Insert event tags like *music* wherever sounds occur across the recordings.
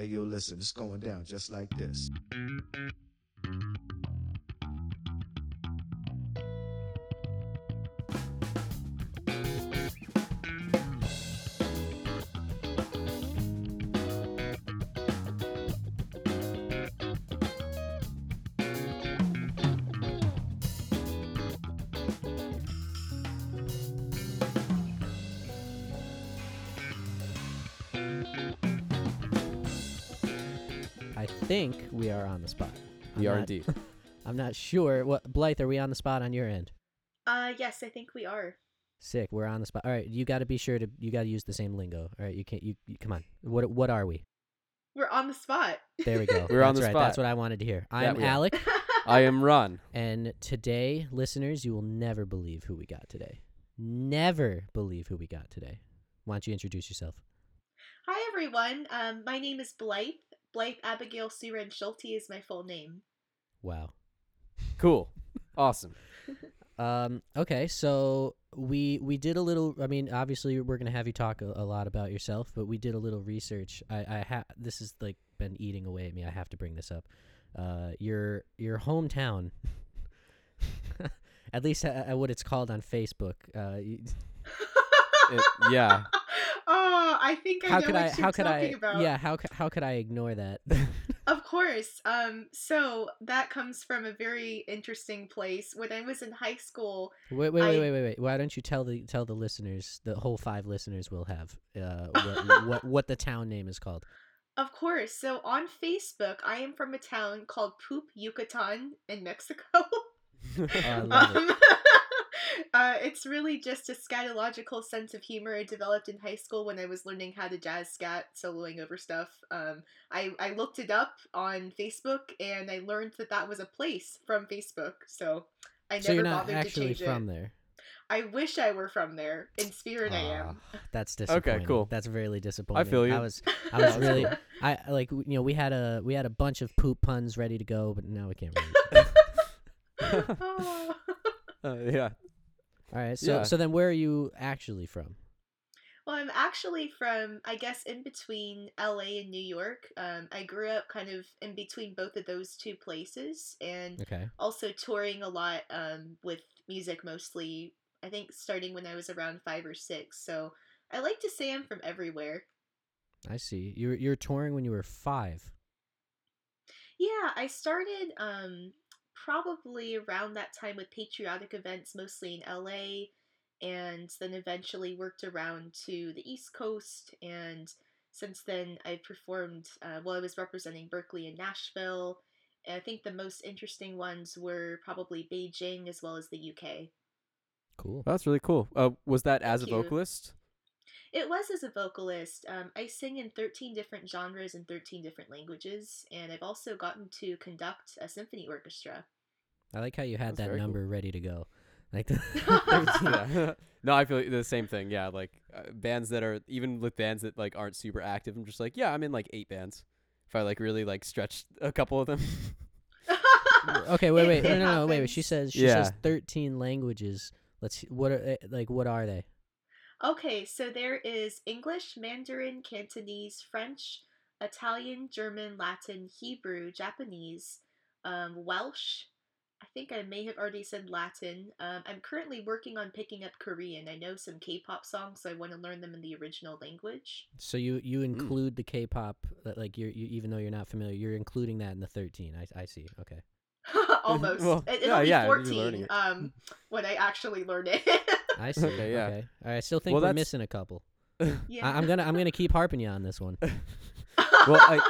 Hey, yo, listen, it's going down just like this. Think we are on the spot. We I'm are not- indeed. *laughs* I'm not sure. What Blythe? Are we on the spot on your end? Uh, yes, I think we are. Sick. We're on the spot. All right. You got to be sure to. You got to use the same lingo. All right. You can't. You, you come on. What What are we? We're on the spot. There we go. *laughs* We're on the right. That's what I wanted to hear. I'm we are. Alec, *laughs* I am Ron. and today, listeners, you will never believe who we got today. Never believe who we got today. Why don't you introduce yourself? Hi, everyone. Um, my name is Blythe. Blythe Abigail Suren Schulte is my full name. Wow. Cool. Awesome. *laughs* Um, okay, so we we did a little. I mean, obviously, we're gonna have you talk a, a lot about yourself, but we did a little research. I I ha- this has like been eating away at me. I have to bring this up. Uh, your your hometown, *laughs* at least uh, what it's called on Facebook. Uh, you- *laughs* It- yeah. Oh, I think I how know could what I? you're How could I? talking about. Yeah. How how could I ignore that? *laughs* Of course. Um, so that comes from a very interesting place. When I was in high school, wait, wait, wait, I- wait, wait, wait. Why don't you tell the tell the listeners, the whole five listeners will have, uh, what, *laughs* what what the town name is called? of course. So on Facebook, I am from a town called Poop, Yucatan, in Mexico. *laughs* Oh, I love it. Uh, it's really just a scatological sense of humor I developed in high school when I was learning how to jazz scat, soloing over stuff. Um, I, I looked it up on Facebook and I learned that that was a place from Facebook. So I never So you're not bothered to change from it. there. I wish I were from there. In spirit, I am. Ah, That's *laughs* disappointing. Okay, cool. That's really disappointing. I feel you. I was, I *laughs* was really. I like, you know, we had a, we had a bunch of poop puns ready to go, but now we can't. Really. Oh. *laughs* Uh, yeah. All right, so, Yeah. so then, where are you actually from? Well, I'm actually from, I guess, in between LA and New York. Um, I grew up kind of in between both of those two places and Okay, also touring a lot um, with music mostly, I think starting when I was around five or six. So I like to say I'm from everywhere. I see. You were, you were touring when you were five. Yeah, I started um, probably around that time with patriotic events, mostly in LA, and then eventually worked around to the East Coast. And since then, I've performed, uh, well, I was representing Berklee and Nashville. And I think the most interesting ones were probably Beijing as well as the UK. Cool. That's really cool. Uh, was that as a you. vocalist? It was as a vocalist. Um, I sing in 13 different genres in 13 different languages, and I've also gotten to conduct a symphony orchestra. I like how you had That's that very cool. number ready to go. Like, the *laughs* *laughs* *laughs* yeah. no, I feel the same thing. Yeah, like uh, bands that are even with bands that like aren't super active. I'm just like, yeah, I'm in like eight bands. If I like really like stretch a couple of them. okay, wait, It- wait, no, it no, no, wait, wait. She says, she says thirteen languages. Let's. see, What are eh, like? What are they? Okay, so there is English, Mandarin, Cantonese, French, Italian, German, Latin, Hebrew, Japanese, um, Welsh. I think I may have already said Latin. Um, I'm currently working on picking up Korean. I know some K-pop songs, so I want to learn them in the original language. So you you Mm. include the K-pop, that, like you're you, even though you're not familiar, you're including that in the thirteen. I I see. Okay. *laughs* Almost. *laughs* Well, it, it'll yeah, be yeah, 14 learning um, when I actually learn it. *laughs* *laughs* I see. Okay, yeah. Okay. All right. I still think Well, we're that's- missing a couple. yeah. *laughs* I, I'm gonna I'm gonna keep harping you on this one. *laughs* Well, I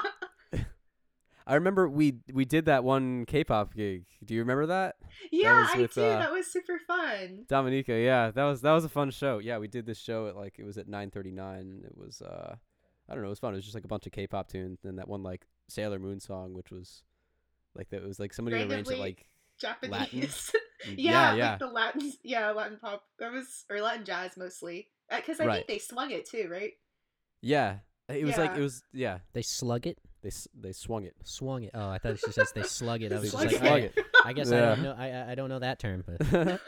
I remember we we did that one K-pop gig. Do you remember that? yeah, was I do. uh, that was super fun. Dominica, yeah, that was that was a fun show. Yeah, we did this show at like it was at 9:39. It was uh I don't know, it was fun. It was just like a bunch of K-pop tunes and that one like Sailor Moon song which was like that was like somebody arranged it like Japanese. yeah, *laughs* yeah, yeah. like the Latin, yeah, Latin pop. That was or Latin jazz mostly. Because I Right. think they swung it too, right? yeah. It was like it was yeah. They slug it, They they swung it. swung it. Oh, I thought she says they slug it. I was just like, Slug I, it. *laughs* I guess I don't know. I I- I don't know that term, but *laughs*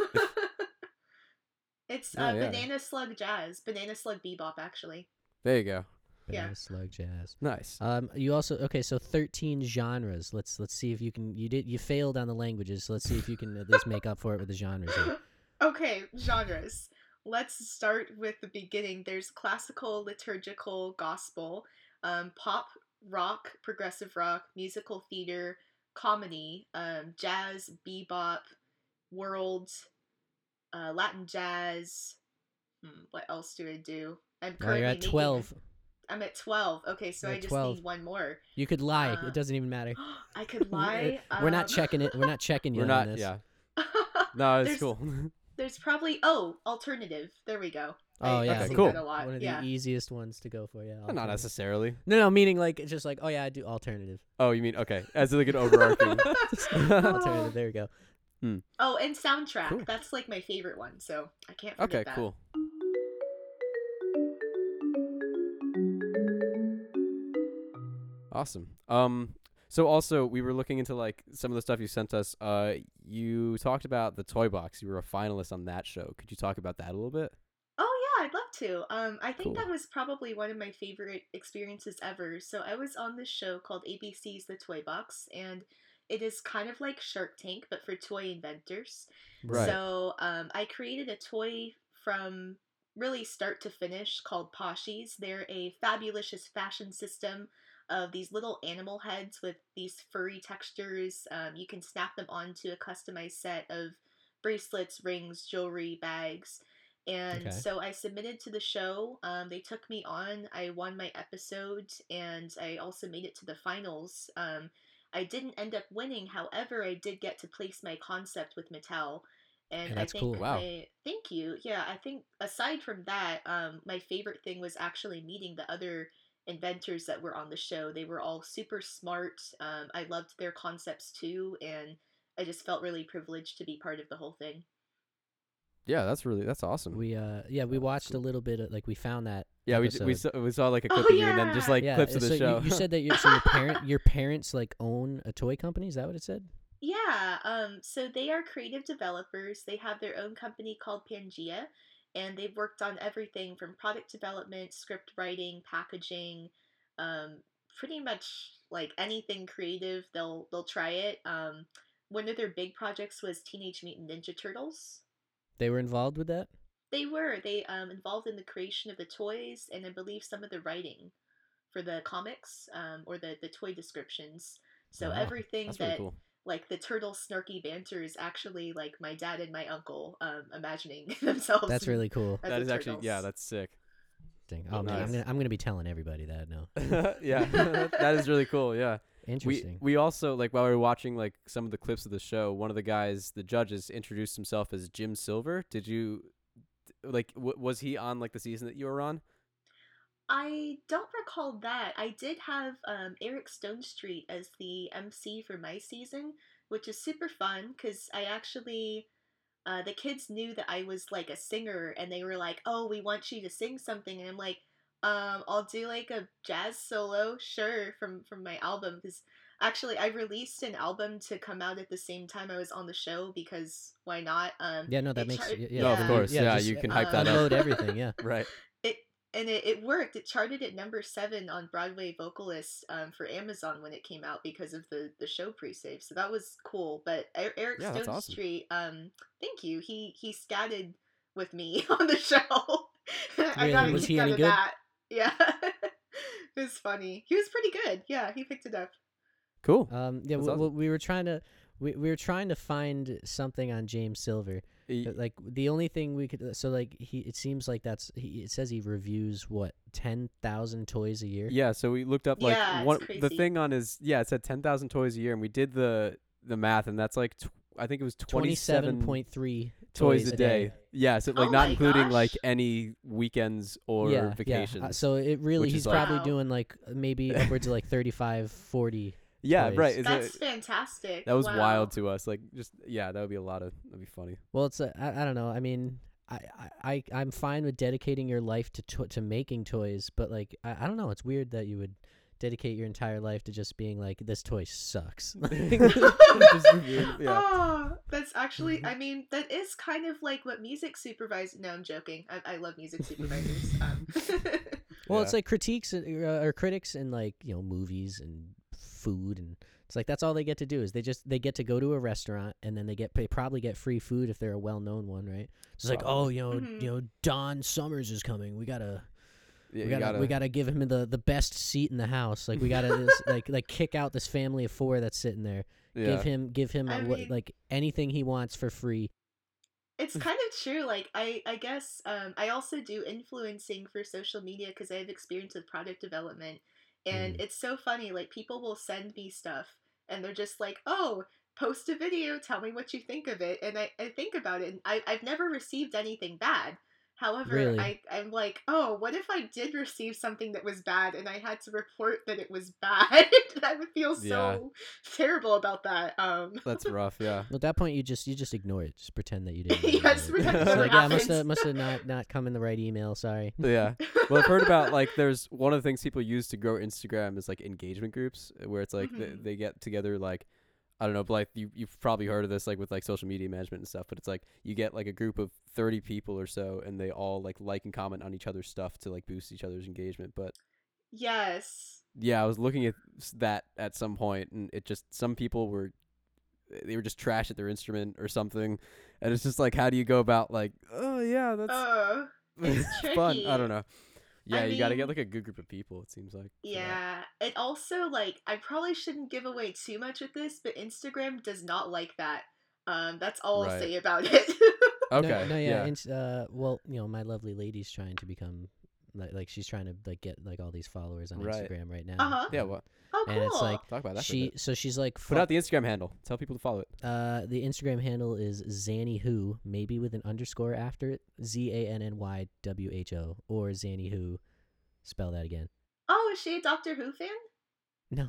it's Oh, uh, yeah. banana slug jazz, banana slug bebop, actually. there you go. Yeah. Banana slug jazz. Nice. Um, you also okay. So thirteen genres. Let's let's see if you can. You did you failed on the languages. So let's see if you can at least make up for it with the genres. Here. *laughs* okay, genres. Let's start with the beginning. There's classical, liturgical, gospel, um, pop, rock, progressive rock, musical theater, comedy, um, jazz, bebop, world, uh, Latin jazz. Hmm, what else do I do? I'm Oh, currently you're at making a- twelve. I'm at twelve. Okay, so You're I just 12. need one more. You could lie. Uh, it doesn't even matter. *gasps* I could *laughs* lie. We're not um, checking it. We're not *laughs* checking you We're on not. this. Yeah. *laughs* No, it's There's- cool. There's probably oh alternative. There we go. Oh I, yeah. Okay, cool. a lot. One of yeah. the easiest ones to go for. Yeah. not necessarily. No, no. Meaning like it's just like oh yeah, I do alternative. Oh, you mean okay? As like an overarching. alternative. There we go. Oh, and soundtrack. Cool. That's like my favorite one, so I can't forget Okay, that. Okay, cool. Awesome. Um so also we were looking into like some of the stuff you sent us. Uh you talked about the toy box. You were a finalist on that show. Could you talk about that a little bit? Oh yeah, I'd love to. Um, I think Cool. that was probably one of my favorite experiences ever. So I was on this show called ABC's The Toy Box, and it is kind of like Shark Tank, but for toy inventors. Right. So um, I created a toy from really start to finish called Poshies. They're a fabulous fashion system of these little animal heads with these furry textures. Um, you can snap them onto a customized set of bracelets, rings, jewelry, bags. And Okay. so I submitted to the show. Um, they took me on. I won my episode, and I also made it to the finals. Um, I didn't end up winning. However, I did get to place my concept with Mattel. And Yeah, I that's think cool. Wow. my- thank you. Yeah, I think aside from that, um, my favorite thing was actually meeting the other inventors that were on the show. They were all super smart. Um, I loved their concepts too, and I just felt really privileged to be part of the whole thing. Yeah, that's really that's awesome. We uh yeah we watched cool. a little bit of like we found that yeah, we, we saw we saw like a Oh, clip of you and then just like yeah clips of the so show. You, you said that *laughs* your so your parent your parents like own a toy company is that what it said Yeah, um, so they are creative developers. They have their own company called Pangea, and they've worked on everything from product development, script writing, packaging, um, pretty much like anything creative. They'll they'll try it. Um, one of their big projects was Teenage Mutant Ninja Turtles. they were involved with that They were they um, involved in the creation of the toys and I believe some of the writing for the comics um, or the the toy descriptions. So Wow, everything that's that cool. Like the turtle snarky banter is actually like my dad and my uncle um, imagining *laughs* themselves. that's really cool That is That the is actually yeah, that's sick. Dang. oh man I'm gonna I'm gonna be telling everybody that now *laughs* yeah, *laughs* that is really cool. Yeah. We interesting we also like while we were watching like some of the clips of the show, one of the guys, the judges, introduced himself as Jim Silver. Did you like w- was he on like the season that you were on? I don't recall that. I did have um, Eric Stonestreet as the MC for my season, which is super fun because I actually. Uh, the kids knew that I was like a singer, and they were like, "Oh, we want you to sing something," and I'm like, "Um, I'll do like a jazz solo, sure, from from my album." Because actually, I released an album to come out at the same time I was on the show because why not? Um, yeah no that makes char- y- yeah, No, of course. Yeah, just you can hype that up. upload everything yeah *laughs* Right. It and it, it worked. It charted at number seven on Broadway Vocalists um, for Amazon when it came out because of the the show pre-save. So that was cool. But E- Eric Yeah, Stone awesome. Street, um, thank you. He he scatted with me *laughs* on the show. *laughs* I Really? got a Was kick he out any of good? that. Yeah, *laughs* it was funny. He was pretty good. Yeah, he picked it up. Cool. um yeah we, awesome. we were trying to we, we were trying to find something on James Silver Y- like the only thing we could so like he it seems like that's he it says he reviews what 10,000 toys a year yeah, so we looked up like Yeah, one the thing on his yeah, it said 10,000 toys a year and we did the the math and that's like tw- I think it was 27.3 toys a day. Yeah, so like Oh not my including like any weekends or yeah, vacations. Yeah. Uh, so it really which is he's like- probably Wow. doing like maybe *laughs* upwards of like 35 40. Yeah, toys. right. Is That's it, fantastic. that was Wow. wild to us. Like just yeah, that would be a lot of that'd be funny. Well, it's a, I, I don't know. I mean, I, I I I'm fine with dedicating your life to to, to making toys, but like I, I don't know, it's weird that you would dedicate your entire life to just being like this toy sucks. *laughs* *laughs* Yeah. Oh, *laughs* that's actually, I mean, that is kind of like what music supervisors. No, I'm joking. I, I love music supervisors. Um, Well, it's like critiques and- uh, or critics in like you know movies and food, and it's like that's all they get to do is they just they get to go to a restaurant and then they get they probably get free food if they're a well known one, right? It's like oh you know Mhm. you know Don Summers is coming, we gotta Yeah, we you gotta, we gotta give him the the best seat in the house, like we gotta *laughs* this, like like kick out this family of four that's sitting there, yeah. give him give him I a, what, mean- like anything he wants for free. It's kind of true. Like I, I guess um, I also do influencing for social media because I have experience with product development, and Mm. it's so funny. Like people will send me stuff, and they're just like, "Oh, post a video, tell me what you think of it," and I, I think about it, and I, I've never received anything bad. However, Really? I, I'm like, oh, what if I did receive something that was bad and I had to report that it was *laughs* bad? *laughs* I would feel so Yeah. terrible about that. Um, That's *laughs* rough. Yeah. At that point, you just you just ignore it, just pretend that you didn't. Yes, it. pretend it like, yeah, must have must have not not come in the right email. Sorry. Yeah. Well, I've heard about like there's one of the things people use to grow Instagram is like engagement groups where it's like they, Mhm. they get together like I don't know, but like you you've probably heard of this like with like social media management and stuff, but it's like you get like a group of 30 people or so and they all like like and comment on each other's stuff to like boost each other's engagement. But yes. yeah, I was looking at s- that at some point and it just some people were they were just trash at their instrument or something. And it's just like how do you go about like, oh yeah, that's Uh, *laughs* it's fun. I don't know. Yeah, I you got to get like a good group of people. It seems like. for that. yeah. It also like I probably shouldn't give away too much with this, but Instagram does not like that. Um, that's all I'll say about it. *laughs* Okay. No, no yeah. yeah. ins- uh, well, you know, my lovely lady's trying to become like, like she's trying to like get like all these followers on Right. Instagram right now. Uh-huh. Yeah. What? oh, cool. And it's like Talk about that. for a she bit. so she's like Put fuck- out the Instagram handle. Tell people to follow it. uh the Instagram handle is Zanny Who, maybe with an underscore after it, Z A N N Y W H O, or Zanny Who. Spell that again. oh, is she a Doctor Who fan? *laughs* No.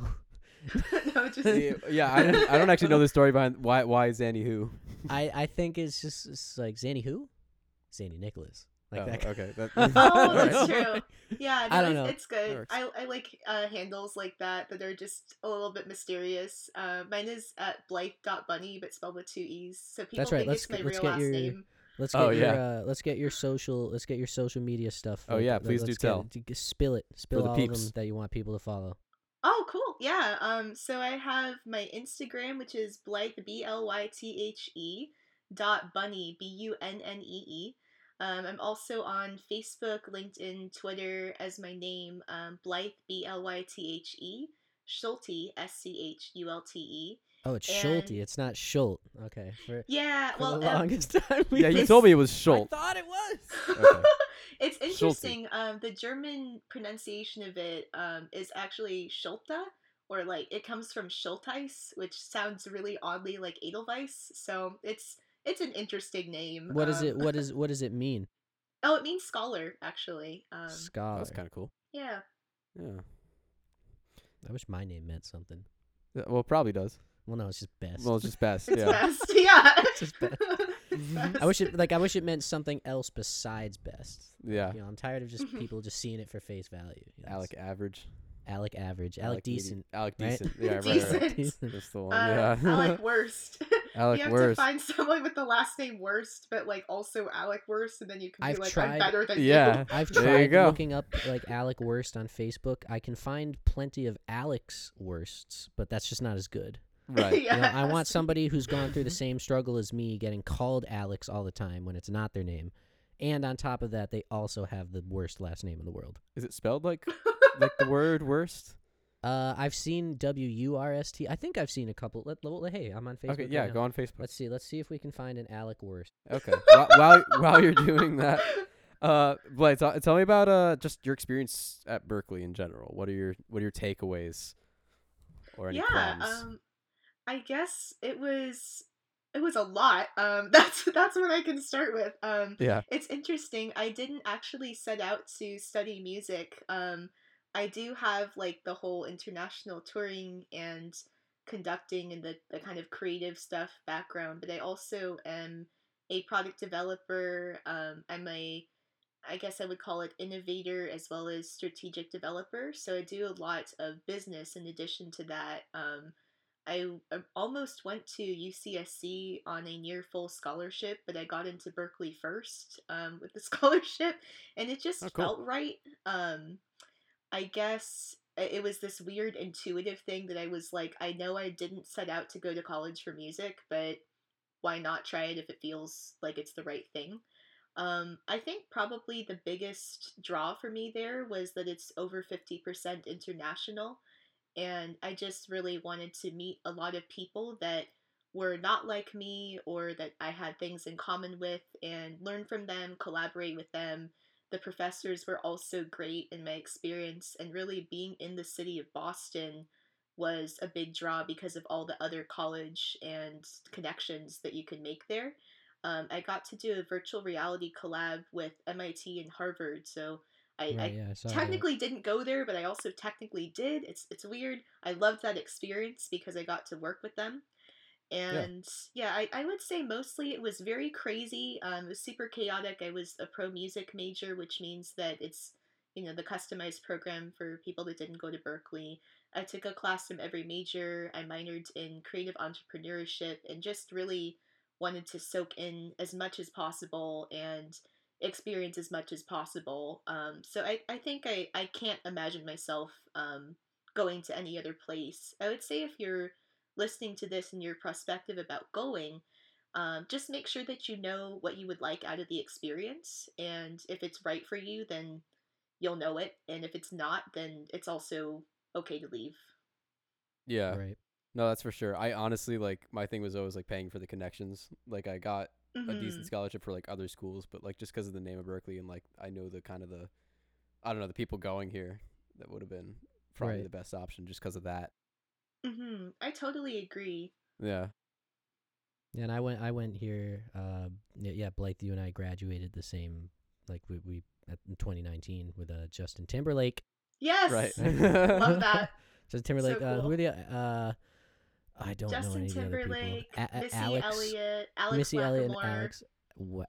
*laughs* no, just *laughs* yeah, yeah, I don't, I don't actually know the story behind why why is Annie who. I I think it's just it's like Zanny Who, Zanny Nicholas. Like oh, that. okay. That, *laughs* *laughs* Oh, that's true. *laughs* Yeah, no, I don't know. it's good. I, I like uh, handles like that that are just a little bit mysterious. Uh, mine is at blythe.bunny, but spelled with two e's, so people That's right, think let's it's my get- let's real get last your- name. Let's get Oh, your yeah. uh, let's get your social let's get your social media stuff. Oh, like, yeah, please do let's get tell. it. Spill it. Spill the all of them peeps. that you want people to follow. Oh, cool. Yeah. Um. So I have my Instagram, which is Blythe B L Y T H E dot Bunny B U N N E E. Um, I'm also on Facebook, LinkedIn, Twitter as my name, um, Blythe B L Y T H E, Schulte S C H U L T E. Oh, it's Schulte. It's not Schult. Okay. For, Yeah. for well, the um, longest *laughs* time. we yeah, you told me it was Schult. I thought it was. Okay. *laughs* it's interesting. Um, the German pronunciation of it um, is actually Schulte, or like it comes from Schulteis, which sounds really oddly like Edelweiss. So it's it's an interesting name. What is um, it? What is what does it mean? Oh, it means scholar, actually. Um, Scholar. That's kind of cool. yeah. Yeah. I wish my name meant something. Yeah, Well, it probably does. Well, no, it's just best. Well, it's just best. *laughs* It's yeah. best. *laughs* Yeah. *laughs* It's just best. Best. I wish it like I wish it meant something else besides best. Yeah. You know, I'm tired of just Mhm. people just seeing it for face value. You know, Alec average. Alec average. Alec, medium- decent. Alec right? decent. Yeah, right, Decent. right. Decent. That's the one. Uh, yeah. Alec *laughs* Worst. *laughs* Alec you have Worst. to find someone with the last name Worst, but like also Alec Worst, and then you can be I've like, tried- I'm better than Yeah. *laughs* I've There you tried go. looking up like Alec Worst on Facebook. I can find plenty of Alex Worsts, but that's just not as good. you. right. You know, I want somebody who's gone through the same struggle as me, getting called Alex all the time when it's not their name, and on top of that, they also have the worst last name in the world. Is it spelled like like the word worst? *laughs* Uh, I've seen W U R S T. I think I've seen a couple. Let, let- hey, I'm on Facebook. Okay. right Yeah. now. Go on Facebook. Let's see. Let's see if we can find an Alec Worst. Okay. *laughs* while, while while you're doing that, uh, Blake, tell, tell me about uh just your experience at Berklee in general. What are your what are your takeaways or any yeah, problems? um, I guess it was it was a lot. Um, *laughs* that's that's what I can start with. Um, yeah. it's interesting. I didn't actually set out to study music. Um, I do have like the whole international touring and conducting and the, the kind of creative stuff background, but I also am a product developer. Um, I'm a, I guess I would call it innovator as well as strategic developer. So I do a lot of business in addition to that. Um, I almost went to UCSC on a near full scholarship, but I got into Berklee first um, with the *laughs* scholarship, and it just Oh, cool. felt right. Um, I guess it was this weird intuitive thing that I was like, I know I didn't set out to go to college for music, but why not try it if it feels like it's the right thing? Um, I think probably the biggest draw for me there was that it's over 50% international. And I just really wanted to meet a lot of people that were not like me or that I had things in common with and learn from them, collaborate with them. The professors were also great in my experience, and really being in the city of Boston was a big draw because of all the other college and connections that you can make there. Um, I got to do a virtual reality collab with MIT and Harvard, so I, I Right, yeah, I that. technically didn't go there, but I also technically did. It's it's weird. I loved that experience because I got to work with them. And yeah, I, I would say mostly it was very crazy. Um, it was super chaotic. I was a pro music major, which means that it's you know the customized program for people that didn't go to Berklee. I took a class from every major. I minored in creative entrepreneurship and just really wanted to soak in as much as possible and experience as much as possible. Um, so I, I think I, I can't imagine myself um, going to any other place. I would say if you're listening to this and your perspective about going, um, just make sure that you know what you would like out of the experience. And if it's right for you, then you'll know it. And if it's not, then it's also okay to leave. Yeah. Right. No, that's for sure. I honestly like my thing was always like paying for the connections. Like I got a Mhm. decent scholarship for like other schools, but like just because of the name of Berklee and like I know the kind of the I don't know the people going here that would have been probably Right. the best option just because of that. Hmm I totally agree. Yeah. Yeah, and I went I went here uh yeah, yeah, Blythe, you and I graduated the same like we, we at, in 2019 with uh Justin Timberlake. Yes. Right. *laughs* Love that. Justin Timberlake, uh, who are the uh I don't know Justin any of the other people. Timberlake, A- a- Missy Alex, Elliott, Alex Missy Elliott and Alex Wa-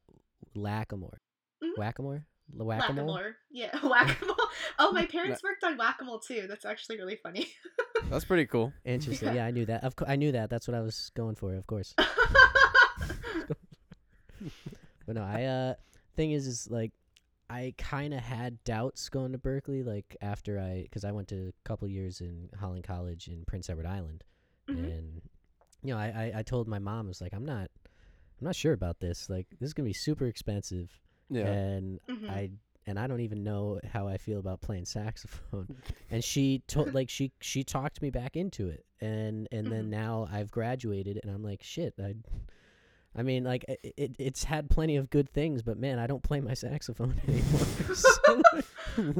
Lackamore. Mhm. Whack-a-more? La- Whack-a-mole? Whack-a-mole. Yeah, *laughs* whack-a-mole. Oh, my *laughs* parents worked on whack-a-mole too. That's actually really funny. *laughs* That's pretty cool. Interesting. Yeah. Yeah, I knew that. Of co- I knew that. That's what I was going for, of course. But no, I uh thing is is like I kind of had doubts going to Berklee like after I cuz I went to a couple years in Holland College in Prince Edward Island Mhm. and you know, I, I I told my mom I was like I'm not I'm not sure about this. Like this is going to be super expensive Yeah. and Mhm. I and I don't even know how I feel about playing *laughs* saxophone. *laughs* and she told like she she talked me back into it. And and then Mhm. now I've graduated and I'm like shit. I I mean like it, it it's had plenty of good things, but man, I don't play my *laughs* saxophone anymore. So,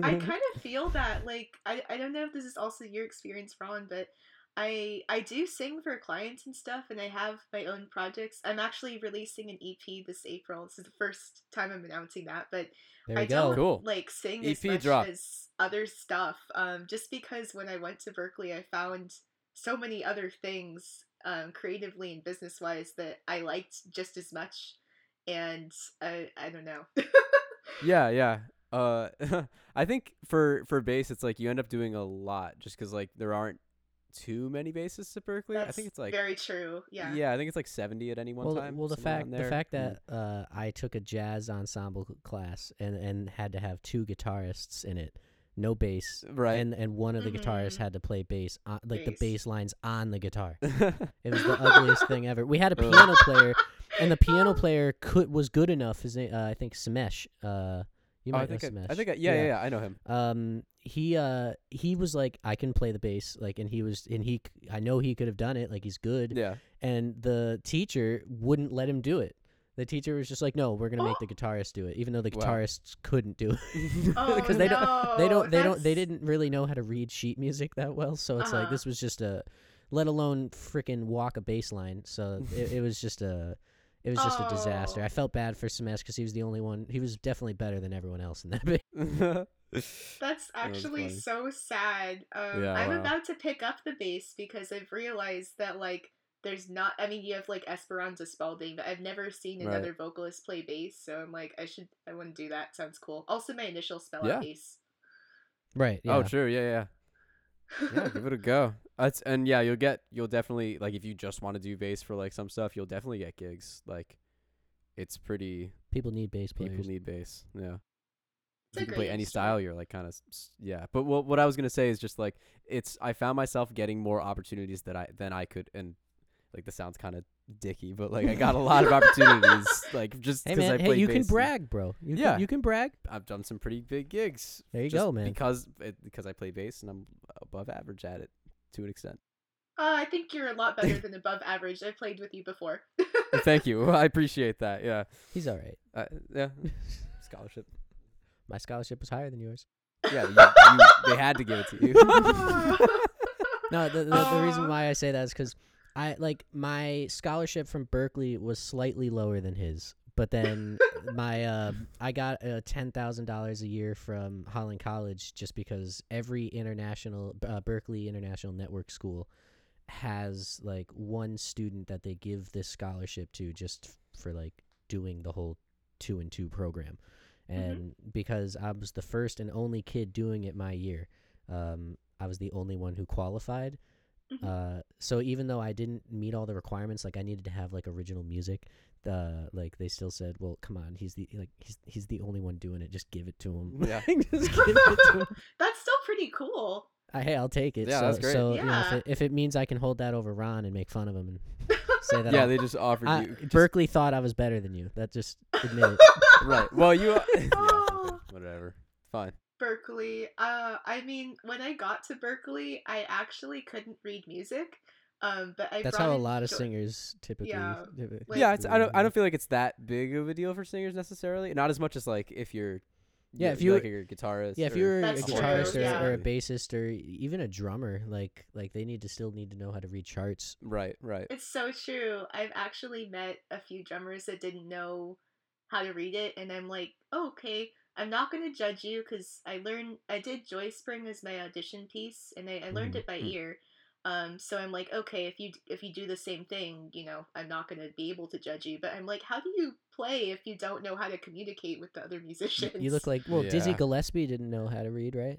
I kind of feel that. Like, I, I don't know if this is also your experience, Ron, but I I do sing for clients and stuff, and I have my own projects. I'm actually releasing an EP this April. This is the first time I'm announcing that, but there I go. don't Cool. like sing as much drop. as other stuff. Um, just because when I went to Berklee, I found so many other things, um, creatively and business wise, that I liked just as much. And I I don't know. *laughs* Yeah, yeah. Uh, *laughs* I think for for bass, it's like you end up doing a lot just because like there aren't too many bassists at Berklee. I think it's like very true. Yeah. yeah, I think it's like seventy at any one well, time. well, the fact the fact that uh, I took a jazz ensemble class and and had to have two guitarists in it, no bass, right, and and one of the guitarists Mhm. had to play bass, on, like the Bass. bass lines on the guitar. *laughs* It was the ugliest thing ever. We had a piano player, and the piano player could was good enough. His name, uh, I think, Samesh. Uh, you Oh, might I think know I, Samesh. I think I, yeah, yeah, yeah, I know him. Um, he uh he was like, I can play the bass, like, and he was, and he, I know he could have done it, like he's good. Yeah, And the teacher wouldn't let him do it. The teacher was just like, no, we're gonna make the guitarist do it, even though the Wow. guitarists couldn't do it *laughs* Oh, *laughs* because they don't they don't they don't they didn't really know how to read sheet music that well so it's like Uh-huh. this was just a let alone freaking walk a bass line so it, it was just a it was just a disaster Oh. i felt bad for Semesh because he was the only one he was definitely better than everyone else in that *laughs* *laughs* band That's actually funny. so sad. Um, Yeah, I'm wow. about to pick up the bass because I've realized that like there's not. I mean, you have like Esperanza Spalding, but I've never seen Right. another vocalist play bass. So I'm like, I should. I want to do that. Sounds cool. Also, my initial spell Yeah. out bass. right yeah Oh, true. Yeah, yeah. yeah, give it a go. That's and yeah, you'll get you'll definitely like if you just want to do bass for like some stuff, you'll definitely get gigs. Like it's pretty People need bass players. people need bass. Yeah. It's you can play great any style, you're like kind of yeah. But what what I was gonna say is just like it's I found myself getting more opportunities that I than I could and like this sounds kind of dicky, but like I got a lot of opportunities *laughs* like just hey 'cause I man, hey, you can bass and brag, bro. You Yeah. can, you can brag. I've done some pretty big gigs. There you just go, man. Because it, because I play bass and I'm above average at it to an extent. Uh, I think you're a lot better *laughs* than above average. I've played with you before. Thank you. *laughs* I appreciate that. Yeah. He's all right. Uh, yeah. *laughs* Scholarship. My scholarship was higher than yours. Yeah. You, you, they had to give it to you. No, the, the, the reason why I say that is because I like my scholarship from Berklee was slightly lower than his, but then my uh, I got uh, ten thousand dollars a year from Holland College just because every international uh, Berklee International Network School has like one student that they give this scholarship to just f- for like doing the whole two and two program, and because I was the first and only kid doing it my year, um, I was the only one who qualified. Mhm. Uh, so even though I didn't meet all the requirements, like I needed to have like original music, the like they still said, "Well, come on, he's the like he's he's the only one doing it. Just give it to him. *laughs* Yeah. just *laughs* give it to him. That's still pretty cool. Uh, hey, I'll take it. Yeah, so, that's great. So you know, if Yeah. it, if it means I can hold that over Ron and make fun of him and say that, *laughs* yeah. I'll- They just offered I- you. just- Berklee thought I was better than you. That just admit it. right. Well, you. yeah, Oh. okay, whatever. Fine. Berklee. Uh, I mean, when I got to Berklee, I actually couldn't read music. Um, but I That's how a lot of jo- singers typically. Yeah, typi- like- yeah. It's, I don't. I Mm. don't feel like it's that big of a deal for singers necessarily. Not as much as like if you're. Yeah, you- if you like were- you're a guitarist. Yeah, if you're a That's true, guitarist or, yeah. or a bassist or even a drummer, like like they need to still need to know how to read charts. Right. Right. It's so true. I've actually met a few drummers that didn't know how to read it, and I'm like, oh, okay, I'm not going to judge you because I learned, I did Joy Spring as my audition piece, and I, I learned Mhm. it by Mm. ear. Um, so I'm like, okay, if you if you do the same thing, you know, I'm not going to be able to judge you. But I'm like, how do you play if you don't know how to communicate with the other *laughs* musicians? You look like well, Dizzy Gillespie didn't know how to read, right?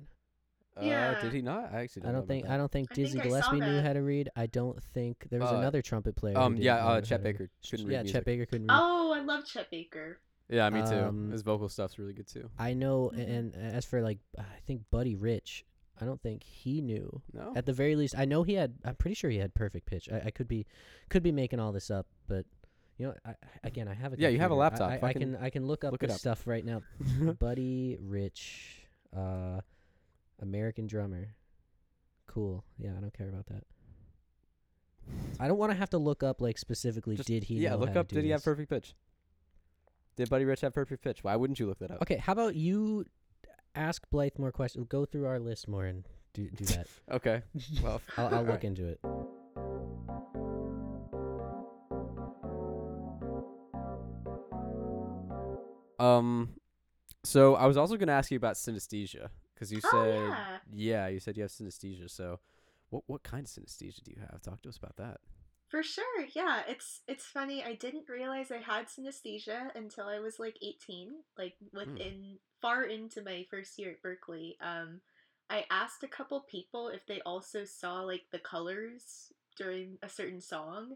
Uh, Yeah. did he not? I actually. I Don't know don't think about I don't think I think Dizzy I Gillespie knew how to read. I don't think there was Uh, another trumpet player. Um. Yeah. Uh. Chet Baker couldn't read yeah, music. Chet Baker couldn't read. Oh, I love Chet Baker. Yeah. Me too. Um, His vocal stuff's really good too. I know, Mhm. and as for like, I think Buddy Rich, I don't think he knew. No. At the very least, I know he had. I'm pretty sure he had perfect pitch. I, I could be, could be making all this up, but you know, I, I- again, I have a Yeah, you have a. I- laptop. I, I, Fucking can I can look up look this up. stuff right now. *laughs* Buddy Rich, uh, American drummer. Cool. Yeah, I don't care about that. I don't want to have to look up like specifically. Just- did he? yeah. Look up. Did he have perfect pitch? Did Buddy Rich have perfect pitch? Why wouldn't you look that up? Okay, how about you ask Blythe more questions? Go through our list more and do do *laughs* that. Okay. Well, *laughs* I'll, I'll look right. into it. Um, so I was also gonna ask you about synesthesia because you Oh, said yeah. yeah, you said you have synesthesia. So, what what kind of synesthesia do you have? Talk to us about that. For sure, yeah. It's it's funny. I didn't realize I had synesthesia until I was like 18, like within far into my first year at Berklee. Um, I asked a couple people if they also saw like the colors during a certain song,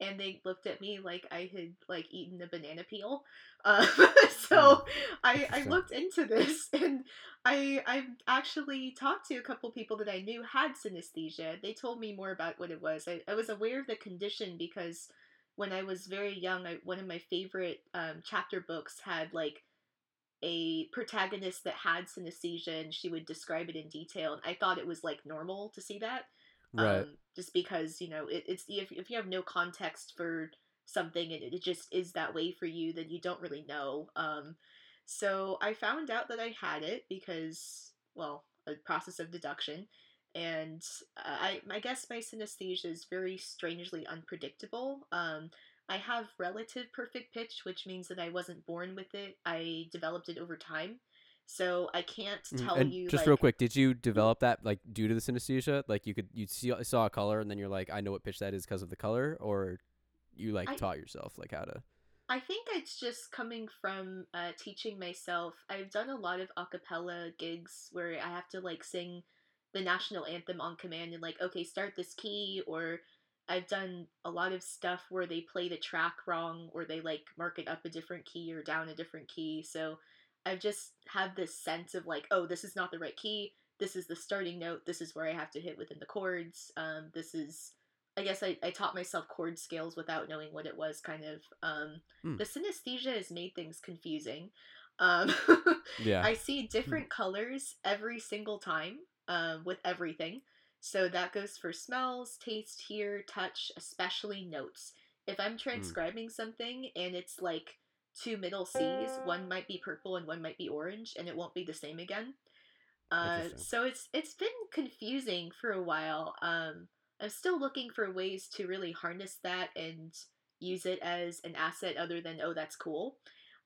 and they looked at me like I had like eaten a banana peel. *laughs* Um, *laughs* so I I looked into this, *laughs* and I I actually talked to a couple people that I knew had synesthesia. They told me more about what it was. I, I was aware of the condition because when I was very young, I, one of my favorite um, chapter books had like a protagonist that had synesthesia, and she would describe it in detail. And I thought it was like normal to see that, Right. um, just because you know it, it's if if you have no context for something and it just is that way for you, then you don't really know. Um, so I found out that I had it because, well, a process of deduction, and uh, I I guess my synesthesia is very strangely unpredictable. Um, I have relative perfect pitch, which means that I wasn't born with it. I developed it over time. So I can't Mhm. tell and you just like, real quick, did you develop that like due to the synesthesia? Like you could you see saw a color and then you're like, I know what pitch that is because of the color, or you like I- taught yourself like how to. I think it's just coming from uh, teaching myself. I've done a lot of a cappella gigs where I have to like sing the national anthem on command and like okay start this key or I've done a lot of stuff where they play the track wrong or they like mark it up a different key or down a different key. So I've just have this sense of like, oh, this is not the right key. This is the starting note. This is where I have to hit within the chords. Um, this is, I guess I, I taught myself chord scales without knowing what it was kind of. Um, Hmm. The synesthesia has made things confusing. Um, *laughs* Yeah. I see different colors every single time um, with everything. So that goes for smells, taste, hear, touch, especially notes. If I'm transcribing something and it's like two middle C's, one might be purple and one might be orange, and it won't be the same again. Uh, so it's it's been confusing for a while. Um, I'm still looking for ways to really harness that and use it as an asset other than oh that's cool.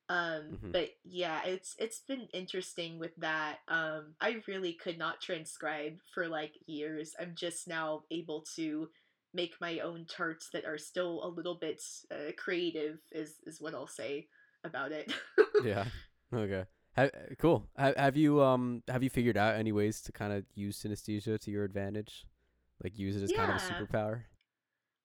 Um, Mhm. but yeah, it's it's been interesting with that. Um, I really could not transcribe for like years. I'm just now able to make my own charts that are still a little bit uh, creative is is what I'll say about it. *laughs* yeah. Okay. Ha- cool. Ha- have you um have you figured out any ways to kind of use synesthesia to your advantage? Like use it as kind of a superpower?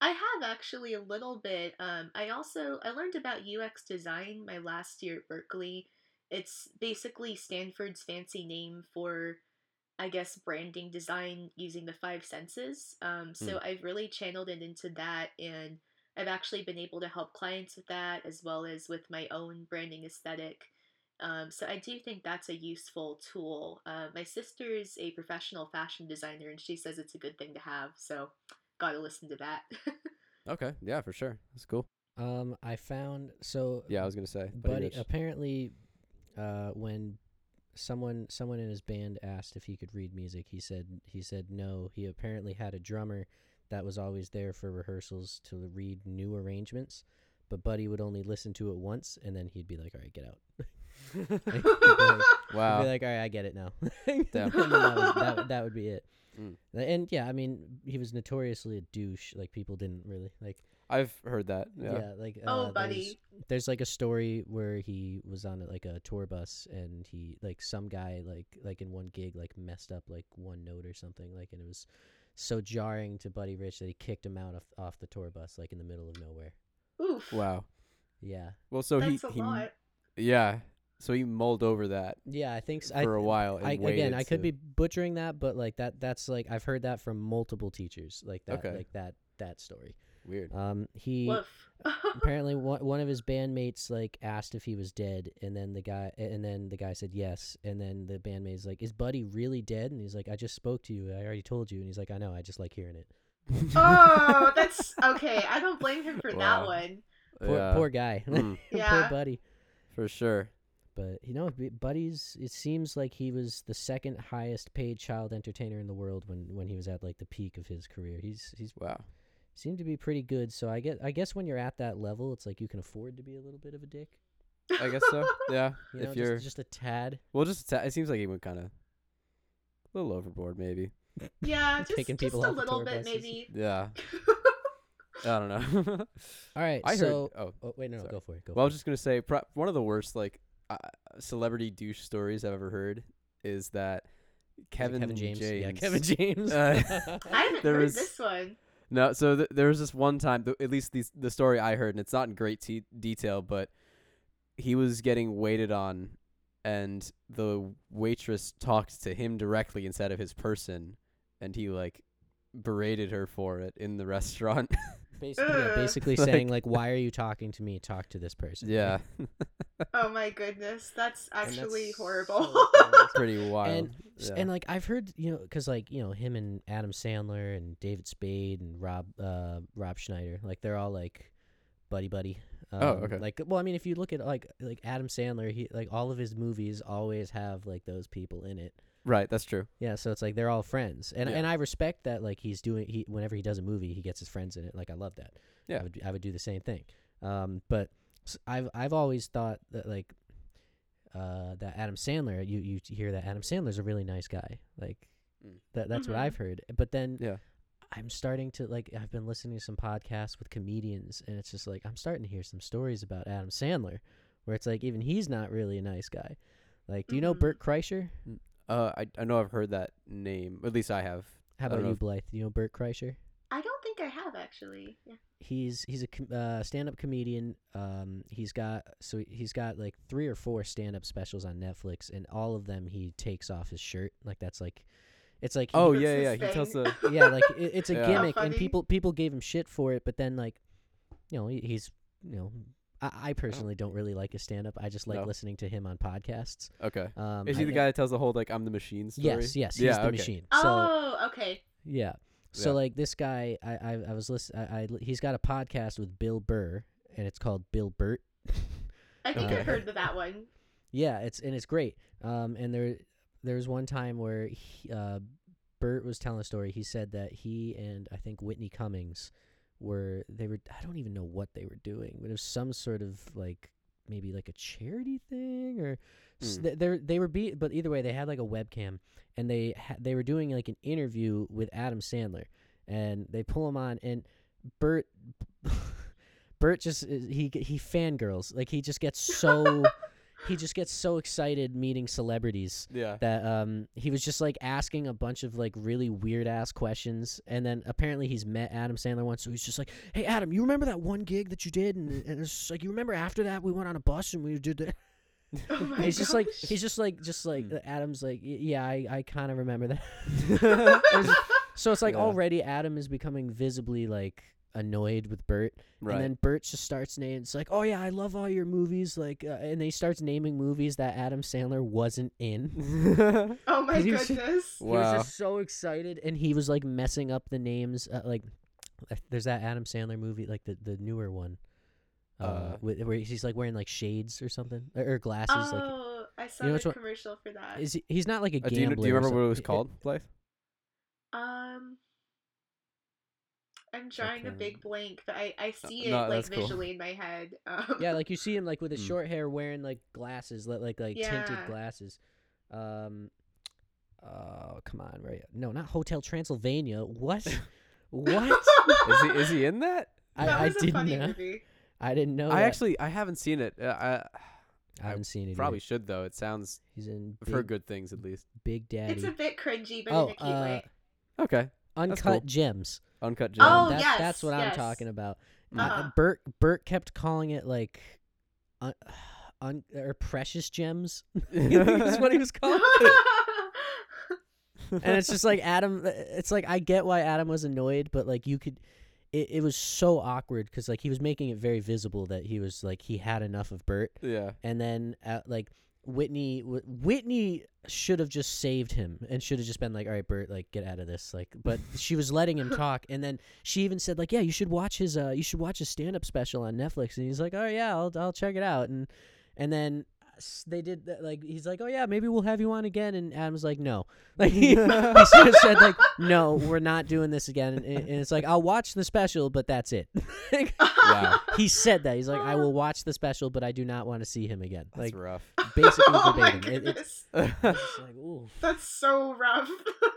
I have actually a little bit. Um, I also I learned about UX design my last year at Berklee. It's basically Stanford's fancy name for, I guess, branding design using the five senses. Um, so I've really channeled it into that, and I've actually been able to help clients with that as well as with my own branding aesthetic. Um, so I do think that's a useful tool. Uh, my is a professional fashion designer, and she says it's a good thing to have. So gotta listen to that. *laughs* Okay. Yeah, for sure. That's cool. Um, I found so Yeah, I was gonna say. Buddy, Rich. apparently, uh, when someone someone in his band asked if he could read music, he said he said no. He apparently had a drummer that was always there for rehearsals to read new arrangements, but Buddy would only listen to it once, and then he'd be like, "All right, get out." Like, *laughs* wow. *laughs* He'd be like, "All right, I get it now." *laughs* And Damn. then that, would, that, would- that would be it. Mm. And yeah, I mean, he was notoriously a douche. Like people didn't really like. I've heard that. Yeah. Yeah, like uh, oh, there's- buddy. there's like a story where he was on like a tour bus and he like some guy like like in one gig like messed up like one note or something like and it was so jarring to Buddy Rich that he kicked him out of off the tour bus like in the middle of nowhere. Oof. Wow. Yeah, Well, so That's he a he lot. yeah. So he mulled over that yeah, I think s for I, a while. I again I could to- be butchering that, but like that that's like I've heard that from multiple teachers like that Okay. like that that story. Weird. Um, he *laughs* apparently one, one of his bandmates like asked if he was dead and then the guy and then the guy said yes and then the bandmate's like is buddy really dead and he's like i just spoke to you i already told you and he's like i know i just like hearing it oh, that's okay. I don't blame him for Wow. that one. poor, yeah, poor guy *laughs* Mm, Yeah. poor buddy for sure. but you know B- buddy's it seems like he was the second highest paid child entertainer in the world when when he was at like the peak of his career he's he's Wow. Seemed to be pretty good so i get i guess when you're at that level it's like you can afford to be a little bit of a dick I guess so. *laughs* Yeah. you know if you're just, just a tad well, just a tad. it seems like he went kind of a little overboard, maybe. Yeah, *laughs* just, Kicking just people a little bit, buses. maybe. Yeah. *laughs* I don't know. all right I heard. Oh, oh wait no, no sorry. go for it go well, I for was just gonna say pro- one of the worst like uh, celebrity douche stories I've ever heard is that it. Is it Kevin, Kevin James. James. Yeah, Kevin James. Uh, I haven't There heard was- this one. No, so th- there was this one time, th- at least these, the story I heard, and it's not in great te- detail, but he was getting waited on, and the waitress talked to him directly instead of his person, and he like berated her for it in the restaurant. *laughs* basically, yeah, *laughs* basically Like- saying like, "Why are you talking to me? Talk to this person." yeah, *laughs* Oh my goodness, that's actually *laughs* that's horrible. so pretty wild. and yeah. and like I've heard, you know, because like you know him and Adam Sandler and David Spade and Rob uh Rob Schneider, like they're all like buddy buddy. Um, Oh, okay. Like, well, I mean, if you look at like like Adam Sandler, he like all of his movies always have like those people in it. Right, that's true. Yeah, so it's like they're all friends, and Yeah. and I respect that. Like he's doing, he whenever he does a movie, he gets his friends in it. Like I love that. Yeah. I would I would do the same thing. Um, but s- I've I've always thought that like, uh, that Adam Sandler, you you hear that Adam Sandler's a really nice guy. Like Mm. that that's what Mhm. I've heard. But then Yeah. I'm starting to like I've been listening to some podcasts with comedians, and it's just like I'm starting to hear some stories about Adam Sandler, where it's like even he's not really a nice guy. Like, do you know Mhm. Bert Kreischer? Uh, I I know I've heard that name. At least I have. How I about you, if- Blythe? You know Bert Kreischer? I don't think I have actually. Yeah. He's he's a com- uh, stand-up comedian. Um, he's got so he's got like three or four stand-up specials on Netflix, and all of them he takes off his shirt. Like that's like, it's like Oh That's yeah, his yeah. He tells thing. the. *laughs* yeah, like it, it's a Yeah. Gimmick, and people people gave him shit for it. But then like, you know, he, he's you know, I, I personally don't really like his stand-up. I just like No. listening to him on podcasts. Okay. Um, Is he I- the guy that tells the whole like I'm the machine story? Yes, yes, he's yeah, the okay. machine. So oh, okay. yeah. So Yeah. like this guy, I I, I was listening. I, I he's got a podcast with Bill Burr, and it's called Bill Bert. *laughs* I think Okay. I've heard of that one. Yeah, it's and it's great. Um, and there there was one time where he, uh, Bert was telling a story. He said that he and I think Whitney Cummings were they were I don't even know what they were doing, but it was some sort of like maybe like a charity thing or s Hmm. they they they were be but either way they had like a webcam and they ha- they were doing like an interview with Adam Sandler and they pull him on and Bert *laughs* Bert just he he fangirls like he just gets so *laughs* he just gets so excited meeting celebrities Yeah. that um he was just like asking a bunch of like really weird ass questions and then apparently he's met Adam Sandler once so he's just like hey Adam you remember that one gig that you did and, and it's like you remember after that we went on a bus and we did that *laughs* *laughs* Oh my and he's just like he's just like just like Hmm. Adam's like yeah I I kind of remember that *laughs* And it's- so it's like Yeah. already Adam is becoming visibly like annoyed with Bert Right. and then Bert just starts naming. It's like, oh yeah, I love all your movies. Like, uh, and then he starts naming movies that Adam Sandler wasn't in. *laughs* oh my 'cause he was- goodness. He was wow. just so excited, and he was like messing up the names. Uh, like, uh, there's that Adam Sandler movie, like the the newer one, uh, Uh, with, where he's like wearing like shades or something or, or glasses. like, oh, I saw know the which one- commercial for that. is he, he's not like a Uh, do, you, do you remember what it was called, Blythe? Um, I'm drawing a big blank, but I I see it no, like that's cool. visually in my head. *laughs* Um, yeah, like you see him like with his Hmm. short hair, wearing like glasses, li- like like tinted glasses. Um, oh come on, right? No, not Hotel Transylvania. What? *laughs* what? Is he is he in *laughs* that? I, that I was a didn't funny know. movie. I didn't know. I that. actually I haven't seen it. Uh, I I haven't seen it. probably either. should though. It sounds He's in I've Big, heard good things at least. Big Daddy. It's a bit cringy, but oh, in a cute uh, way. Okay. Uncut cool. Gems. Uncut Oh, Gems. that's, yes, that's what I'm talking about. Mm. Uh, Uh-huh. Bert Bert kept calling it like, un, *sighs* un, or precious gems. *laughs* That's what he was calling. it. and it's just like *laughs* Adam. It's like I get why Adam was annoyed, but like you could, it, it was so awkward because like he was making it very visible that he was like he had enough of Bert, yeah. and then uh, like Whitney, Whitney should have just saved him and should have just been like, all right, Bert, like get out of this, like. But *laughs* she was letting him talk, and then she even said like, yeah, you should watch his, uh, you should watch his stand up special on Netflix, and he's like, oh yeah, I'll I'll check it out, and and then s- they did that, like he's like oh yeah maybe we'll have you on again and adam's like no *laughs* like he, *laughs* he should said like no we're not doing this again and, and it's like i'll watch the special but that's it *laughs* Like, Wow. he said that he's like i will watch the special but i do not want to see him again That's like rough. basically oh my verbatim. It- it's, it's like ooh that's so rough.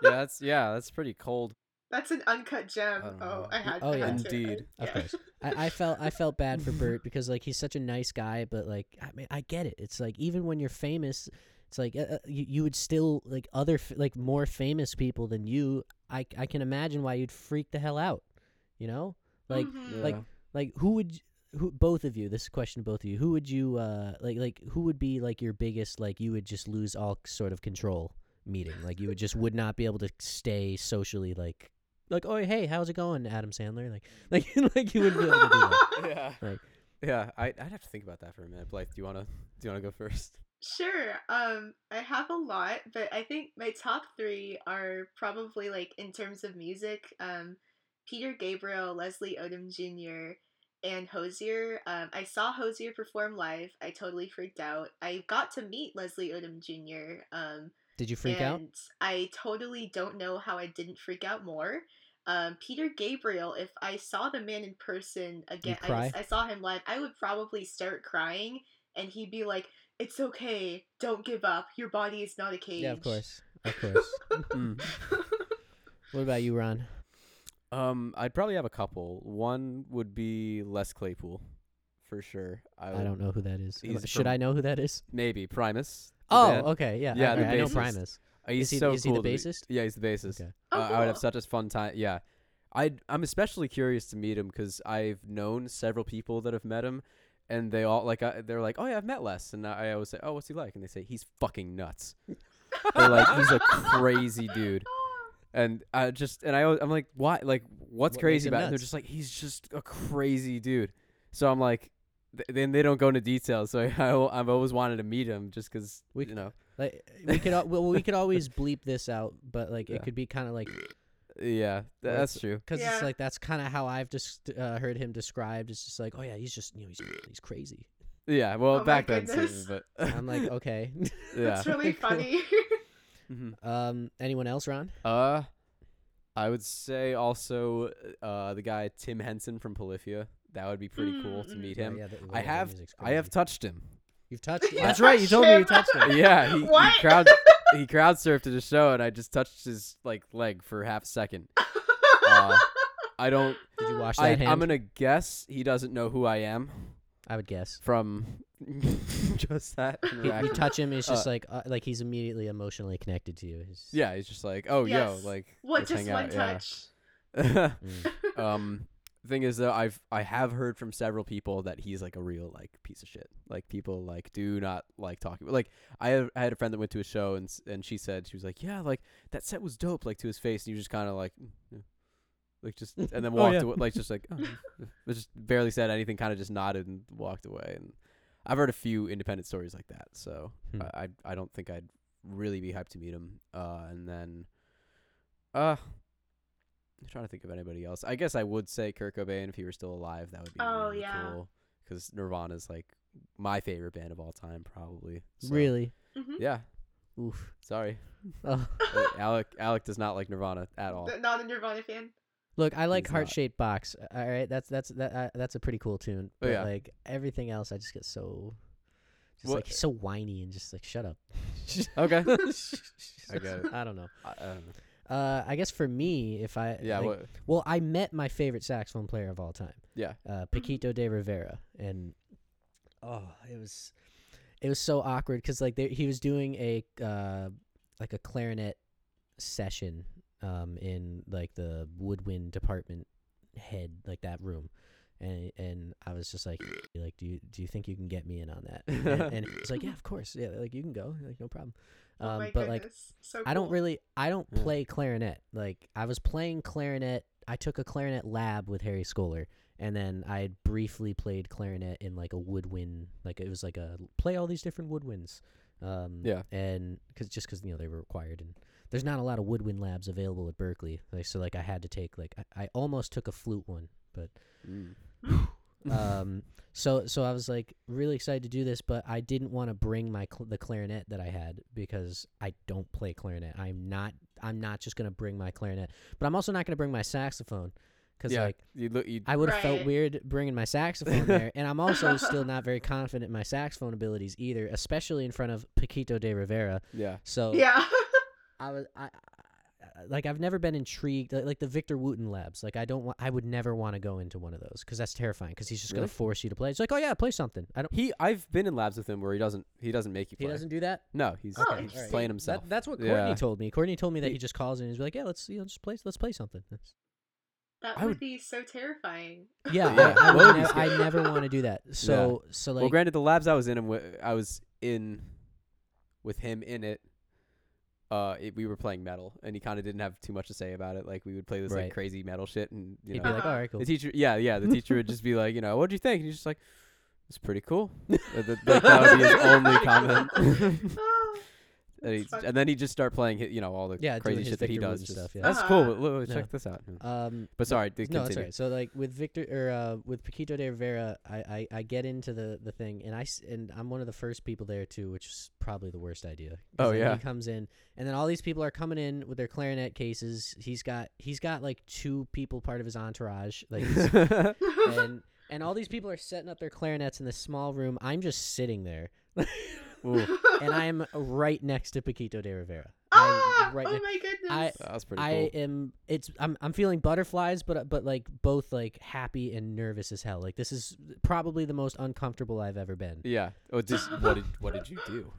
yeah, that's yeah, that's pretty cold. That's an uncut gem. I Oh, know. I had. Oh, I yeah. had to. Indeed. *laughs* Of yeah. course. I, I felt I felt bad for Bert because like he's such a nice guy, but like I mean I get it. It's like even when you're famous, it's like uh, uh, you you would still like other like more famous people than you. I I can imagine why you'd freak the hell out. You know, like Mhm. like Yeah. like who would y- who both of you? This question to both of you. Who would you uh like like who would be like your biggest like you would just lose all sort of control meeting? Like you would just would not be able to stay socially like like oh hey how's it going Adam Sandler like *laughs* like like you wouldn't be able to do that. *laughs* yeah. Like- yeah, I I'd have to think about that for a minute. Blythe, do you wanna do you wanna go first? Sure. Um, I have a lot, but I think my top three are probably like in terms of music. Um, Peter Gabriel, Leslie Odom Jr., and Hozier. Um, I saw Hozier perform live. I totally freaked out. I got to meet Leslie Odom Jr. Um, Did you freak and out? I totally don't know how I didn't freak out more. Um, Peter Gabriel, if I saw the man in person again, I, cry? I saw him live, I would probably start crying, and he'd be like, "It's okay, don't give up. Your body is not a cage." Yeah, of course, of course. Mm. *laughs* what about you, Ron? Um, I'd probably have a couple. One would be Les Claypool, for sure. I, I don't know who that is. Am I- He's Should from- I know who that is? Maybe Primus. Oh, band. okay, yeah, Yeah, okay, the I know bassist. Primus. He's Is he- so is he the cool to bassist? Yeah, he's the bassist. Okay. Oh, uh, I would have such a fun time. Yeah, I I'm especially curious to meet him because I've known several people that have met him, and they all like I, they're like, oh yeah, I've met Les, and I always say, oh, what's he like? And they say he's fucking nuts. *laughs* they're like, he's a crazy dude, and I just and I I'm like, why? Like, what's What crazy makes him about it? And they're just like, he's just a crazy dude. So I'm like. th- Then they don't go into detail, so *laughs* I, I, have always wanted to meet him just because We you know, Like we could al- well we could always bleep this out, but like Yeah. it could be kind of like yeah, th- that's it's- true. because Yeah. it's like that's kind of how I've just uh, heard him described. It's just like, oh yeah, he's just you know he's he's crazy. Yeah, well, Oh my back then, goodness. too, but *laughs* I'm like, okay. *laughs* yeah. That's really *laughs* Cool. funny. Mhm. um, anyone else, Ron? Uh, I would say also uh the guy Tim Henson from Polyphia. That would be pretty cool to Mm, meet Oh, him. yeah, the- I the have music's I have crazy. touched him. You've touched. You That's right. You told me you touched touched him. him? yeah, he, he crowd *laughs* he crowd surfed at a show, and I just touched his like leg for half a second. *laughs* Uh, I don't. Did you wash that I, hand? I'm gonna guess he doesn't know who I am I would guess. from *laughs* just that You, you touch him, it's just Uh, like uh, like he's immediately emotionally connected to you. He's- yeah, he's just like, oh Yes. yo, like what? let's Just hang one out, yeah. touch. Mm. um thing is though i've i have heard from several people that he's like a real like piece of shit like people like do not like talking like i had, I had a friend that went to a show and and she said she was like yeah like that set was dope like to his face and you just kind of like mm, yeah. like just and then *laughs* Oh, walked yeah. away like just like oh, *laughs* just barely said anything kind of just nodded and walked away and i've heard a few independent stories like that so Hmm. I, I i don't think i'd really be hyped to meet him uh and then uh I'm trying to think of anybody else. I guess I would say Kurt Cobain if he were still alive. That would be Oh, really yeah. cool. Because Nirvana's like my favorite band of all time, probably. So, Really? Mhm. Yeah. Oof. Sorry, *laughs* Oh. Alec. Alec does not like Nirvana at all. Not a Nirvana fan. Look, I like heart shaped box. All right, that's that's that uh, that's a pretty cool tune. Oh, But yeah. like everything else, I just get so, just What- like so whiny and just like shut up. Okay. *laughs* I get it. I don't know. I, I don't know. Uh, I guess for me, if I Yeah. like- what? well, I met my favorite saxophone player of all time, Yeah. uh, Paquito D'Rivera, and oh, it was it was so awkward because like he was doing a uh, like a clarinet session um, in like the woodwind department head like that room. And, and I was just like, *clears throat* like, do you do you think you can get me in on that? And, and it's like, yeah, of course, yeah, like you can go, like no problem. Oh Um, my but like, goodness. so I don't really I don't Yeah. play clarinet. Like I was playing clarinet. I took a clarinet lab with Harry Skoler and then I had briefly played clarinet in like a woodwind like it was like a play all these different woodwinds. Um Yeah. and cuz just cuz you know they were required and there's not a lot of woodwind labs available at Berklee. Like so like I had to take like I, I almost took a flute one, but Mm. Um so so I was like really excited to do this, but I didn't want to bring my cl- the clarinet that I had because I don't play clarinet. I'm not I'm not just gonna bring my clarinet, but I'm also not gonna bring my saxophone because yeah. like you look. You. I would have felt weird bringing my saxophone there, and I'm also still not very confident in my saxophone abilities either, especially in front of Paquito D'Rivera. yeah. So Yeah. *laughs* I was I, I like I've never been intrigued like, like the Victor Wooten labs. Like I don't want I would never want to go into one of those because that's terrifying because he's just Really? gonna force you to play. It's like oh yeah, play something. I don't. He. I've been in labs with him where he doesn't. He doesn't make you He play. doesn't do that. No, he's, Oh, he's interesting. playing himself. That, that's what Yeah. Courtney told me. Courtney told me that He- he just calls in and he's like, yeah, let's you know just play let's play something. That's- That would would- be so terrifying. Yeah, *laughs* Yeah, I, I, would would nev- I never want to do that. *laughs* So so like well, granted, the labs I was in, and wi- I was in with him in it. Uh, it, we were playing metal, and he kind of didn't have too much to say about it. Like we would play this Right. like crazy metal shit, and you he'd know, be like, all right, cool. the teacher, yeah, yeah, the teacher would just be like, you know, what'd you think? And he's just like, it's pretty cool. *laughs* Uh, th- like, that would be his only comment. *laughs* And, he'd, and then he'd just start playing, you know, all the Yeah, crazy shit that he does. Wooten just- stuff, yeah. That's Uh-huh. cool. But look, Yeah. check this out. Um, But sorry, to no, continue. that's right. So like with Victor or uh, with Paquito D'Rivera, I, I, I get into the, the thing and I s- and I'm one of the first people there too, which is probably the worst idea. Oh, yeah. he comes in and then all these people are coming in with their clarinet cases. He's got he's got like two people part of his entourage, like *laughs* and and all these people are setting up their clarinets in this small room. I'm just sitting there, Ooh, *laughs* *laughs* and I am right next to Paquito D'Rivera. ah, right oh ne- my goodness. I- that was pretty I cool. am. It's. I'm. I'm feeling butterflies, but but like both like happy and nervous as hell. Like this is probably the most uncomfortable I've ever been. Yeah. Oh, just what did what did you do?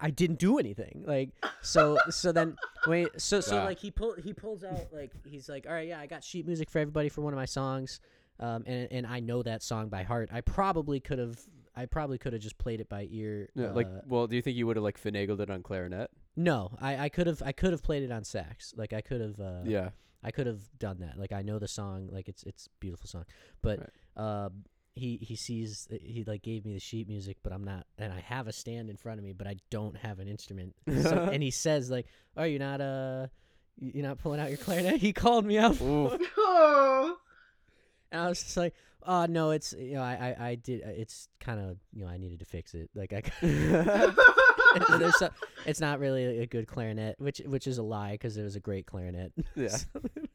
I didn't do anything. Like so so then wait so so Wow. like he pull he pulls out like he's like all right yeah I got sheet music for everybody for one of my songs, um and and I know that song by heart. I probably could have I probably could have just played it by ear. Yeah, like, uh, well, do you think you would have like finagled it on clarinet? no, I I could have I could have played it on sax. Like I could have uh, yeah. I could have done that. Like I know the song, like it's it's a beautiful song, but um, he he sees he like gave me the sheet music, but I'm not, and I have a stand in front of me, but I don't have an instrument. *laughs* So, and he says like, "Oh, you're not uh, you're not pulling out your clarinet." *laughs* He called me up, Oh. *laughs* and I was just like, "Oh no, it's you know I I, I did it's kind of you know I needed to fix it. Like I." *laughs* *laughs* So, it's not really a good clarinet, which which is a lie because it was a great clarinet. *laughs* Yeah.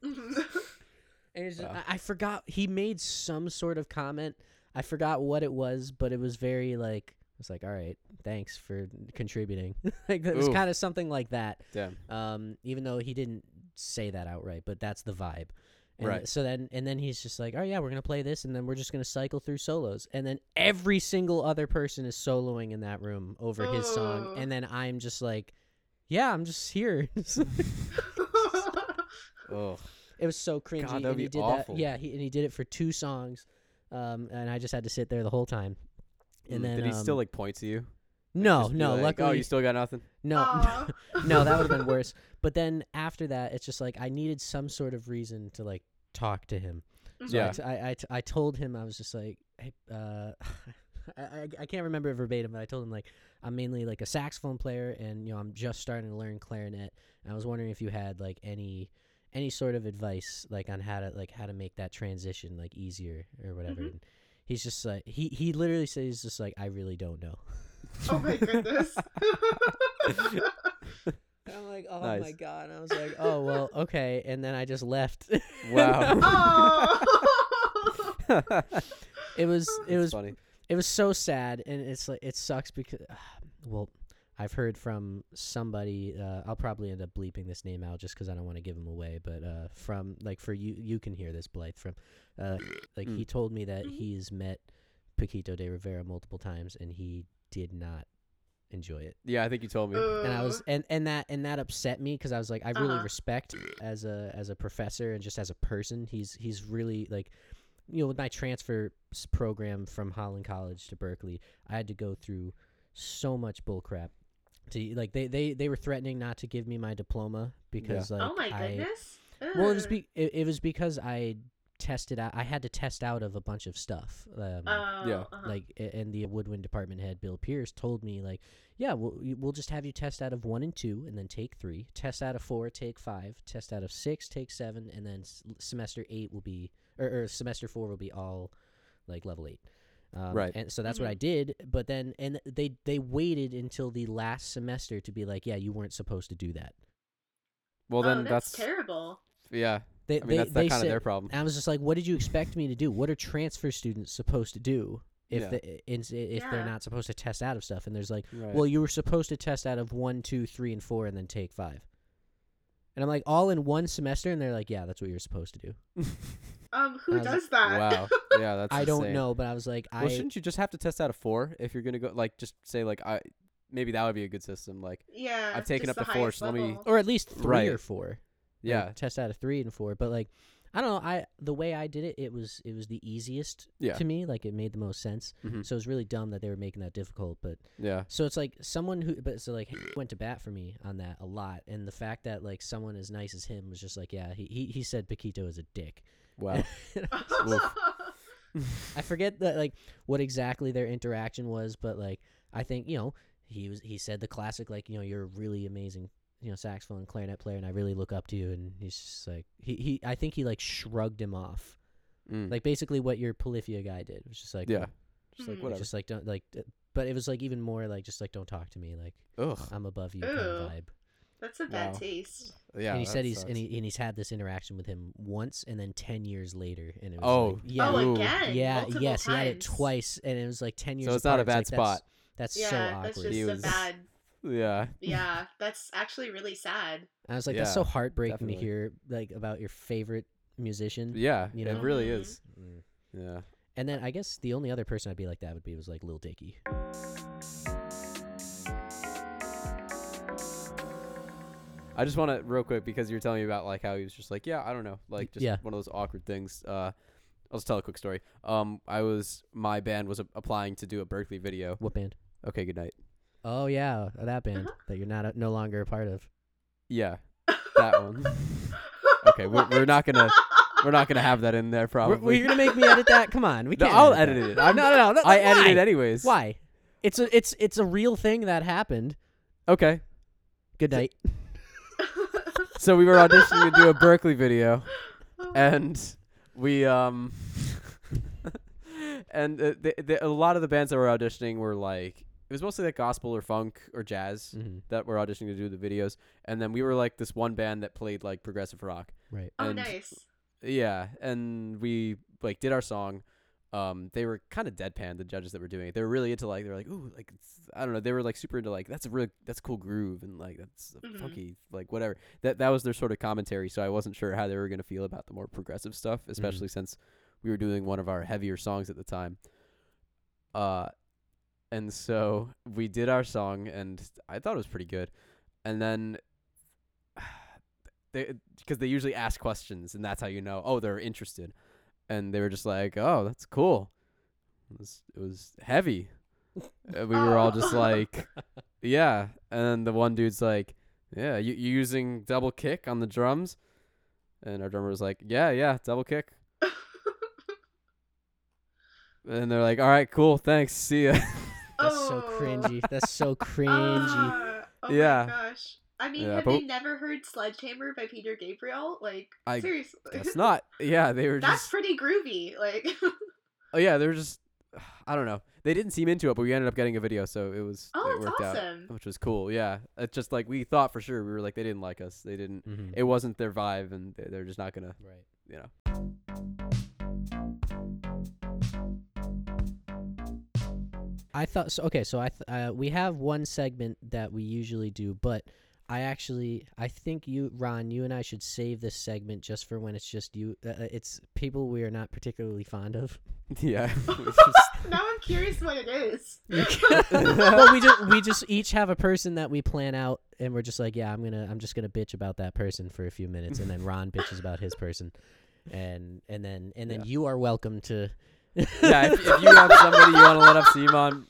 And it's just, Wow. I, I forgot he made some sort of comment. I forgot what it was, but it was very like I was like, all right, thanks for contributing. like it was kind of something like that. Damn. Um, even though he didn't say that outright, but that's the vibe. And Right. So then, and then he's just like, "Oh yeah, we're gonna play this, and then we're just gonna cycle through solos." And then every single other person is soloing in that room over his song, and then I'm just like, "Yeah, I'm just here." *laughs* Oh. It was so cringy. that'd and be he did awful. that. Yeah, he, and he did it for two songs, um, and I just had to sit there the whole time. And Mm, then did he still um, like point to you? No, no. like, luckily, oh, you still got nothing. no, Aw. *laughs* no. That would have been worse. *laughs* But then after that, it's just like I needed some sort of reason to like talk to him. So Yeah. I, t- I, I, t- I told him I was just like, hey, uh, *laughs* I, I, I can't remember it verbatim, but I told him like I'm mainly like a saxophone player, and you know I'm just starting to learn clarinet. And I was wondering if you had like any any sort of advice like on how to like how to make that transition like easier or whatever. Mhm. And he's just like he he literally says just like I really don't know. Oh my goodness. *laughs* I'm like, oh my god! And I was like, oh well, okay. And then I just left. Wow. *laughs* oh. it was it That's was funny. it was so sad and it's like it sucks because *sighs* well i've heard from somebody uh, i'll probably end up bleeping this name out just because i don't want to give him away but uh, from like for you you can hear this blythe from uh, like he Mm. told me that Mhm. he's met paquito d'rivera multiple times and he did not enjoy it Yeah, I think you told me. and i Uh. was and and that and that upset me because i was like i really Uh-huh. respect as a as a professor and just as a person he's he's really like you know with my transfer program from holland college to berklee i had to go through so much bullcrap. to like they they they were threatening not to give me my diploma because like oh my I, goodness. well it was be it, it was because i tested out i had to test out of a bunch of stuff um, Oh, Yeah. uh-huh. like and the woodwind department head bill pierce told me like yeah we'll, we'll just have you test out of one and two and then take three test out of four take five test out of six take seven and then s- semester eight will be or, or semester four will be all like level eight um, Right. and so that's what i did but then and they they waited until the last semester to be like yeah you weren't supposed to do that Well, oh, then that's, that's, terrible. yeah. They, I mean, they, that's they that kind of their problem. and I was just like, "What did you expect me to do? What are transfer students supposed to do if Yeah. the, in, if they're not supposed to test out of stuff?" And there's like, Right. "Well, you were supposed to test out of one, two, three, and four, and then take five. And I'm like, "All in one semester?" And they're like, "Yeah, that's what you're supposed to do." *laughs* Um, who I was like, does that? wow. *laughs* Yeah, that's. I don't know, but I was like, Well, I shouldn't you just have to test out a four if you're gonna go? Like, just say like I. Maybe that would be a good system. Like, yeah. I've taken up the to four, so let me- or at least three Right. or four. Like, yeah, test out of three and four. But like, I don't know. I the way I did it, it was it was the easiest yeah, to me. Like, it made the most sense. mhm, So it was really dumb that they were making that difficult, but. yeah, So it's like someone who, but so like went to bat for me on that a lot, and the fact that like someone as nice as him was just like, yeah, he he, he said Paquito is a dick. wow, *laughs* I forget that like what exactly their interaction was, but like I think you know he was he said the classic like you know you're a really amazing you know saxophone and clarinet player, and I really look up to you, and he's just like he he I think he like shrugged him off, Mm. like basically what your Polyphia guy did, it was just like yeah, just like. Whatever. just like don't like, but it was like even more like just like don't talk to me like. ugh, I'm above you kind of vibe. That's a bad Wow. taste. yeah. and he said he's sucks. and, he, and he's had this interaction with him once and then 10 years later and it was Oh, like, yeah Oh, Ooh. again. yeah multiple yes he had it twice and it was like 10 years So it's not a bad It's like, spot. that's, Yeah, so that's awkward just He a was- bad. Yeah, Yeah, *laughs* that's actually really sad. i was like that's so Yeah, heartbreaking definitely. to hear like about your favorite musician yeah. You know? it really is. Mm. Yeah. and then i guess the only other person i'd be like that would be was like lil dicky I just want to real quick because you're telling me about like how he was just like, yeah, I don't know, like just yeah. one of those awkward things. Uh, I'll just tell a quick story. Um, I was my band was a- applying to do a Berklee video. What band? Okay, good night. Oh yeah, that band Uh-huh. that you're not a, no longer a part of. Yeah, that *laughs* one. Okay, we're- we're not gonna- We're not gonna have that in there We're, probably. you're gonna make me edit that? Come on, we can't. I'll edit edit that. it. I'm no, no, no, no. I edit it anyways. Why? It's a it's it's a real thing that happened. Okay. Good night. *laughs* So we were auditioning to do a Berklee video, and we um, *laughs* and uh, the, the, a lot of the bands that were auditioning were like it was mostly like gospel or funk or jazz hmm that were auditioning to do the videos, and then we were like this one band that played like progressive rock. Right. oh, and nice. Yeah, and we like did our song. Um, they were kind of deadpan. The judges that were doing it, they were really into like they were like, ooh, like it's, I don't know. They were like super into like that's a really that's a cool groove and like that's a Mhm. funky like whatever. That that was their sort of commentary. So I wasn't sure how they were gonna feel about the more progressive stuff, especially since we were doing one of our heavier songs at the time. Uh, and so we did our song, and I thought it was pretty good. And then *sighs* they because they usually ask questions, and that's how you know oh they're interested. And they were just like, oh that's cool. It was it was heavy. And we were all just *laughs* like, yeah. And then the one dude's like, yeah, you you using double kick on the drums? And our drummer was like, yeah, yeah, double kick. *laughs* And they're like, all right, cool, thanks, see ya. *laughs* That's so Oh. cringy. That's so cringy. Uh, oh *laughs* Yeah. my gosh. I mean, Yeah, have but- they never heard Sledgehammer by Peter Gabriel? Like, I seriously. that's not. Yeah, they were *laughs* That's just. pretty groovy. Like, *laughs* Oh yeah, they were just. I don't know. They didn't seem into it, but we ended up getting a video, so it was. oh, it worked awesome. out, which was cool. Yeah, it's just like we thought for sure. We were like, they didn't like us. They didn't. Mhm. It wasn't their vibe, and they're just not gonna. right. You know. I thought so. Okay, so I th- uh, we have one segment that we usually do, but I actually I think you, Ron, you and I should save this segment just for when it's just you. Uh, uh, it's people we are not particularly fond of. *laughs* Yeah. *laughs* *laughs* now I'm curious what it is. well, we just we just each have a person that we plan out, and we're just like, yeah, I'm gonna I'm just gonna bitch about that person for a few minutes, and then Ron bitches about his person, and and then and then Yeah. you are welcome to. Yeah, if, if you have somebody you want to let up steam on,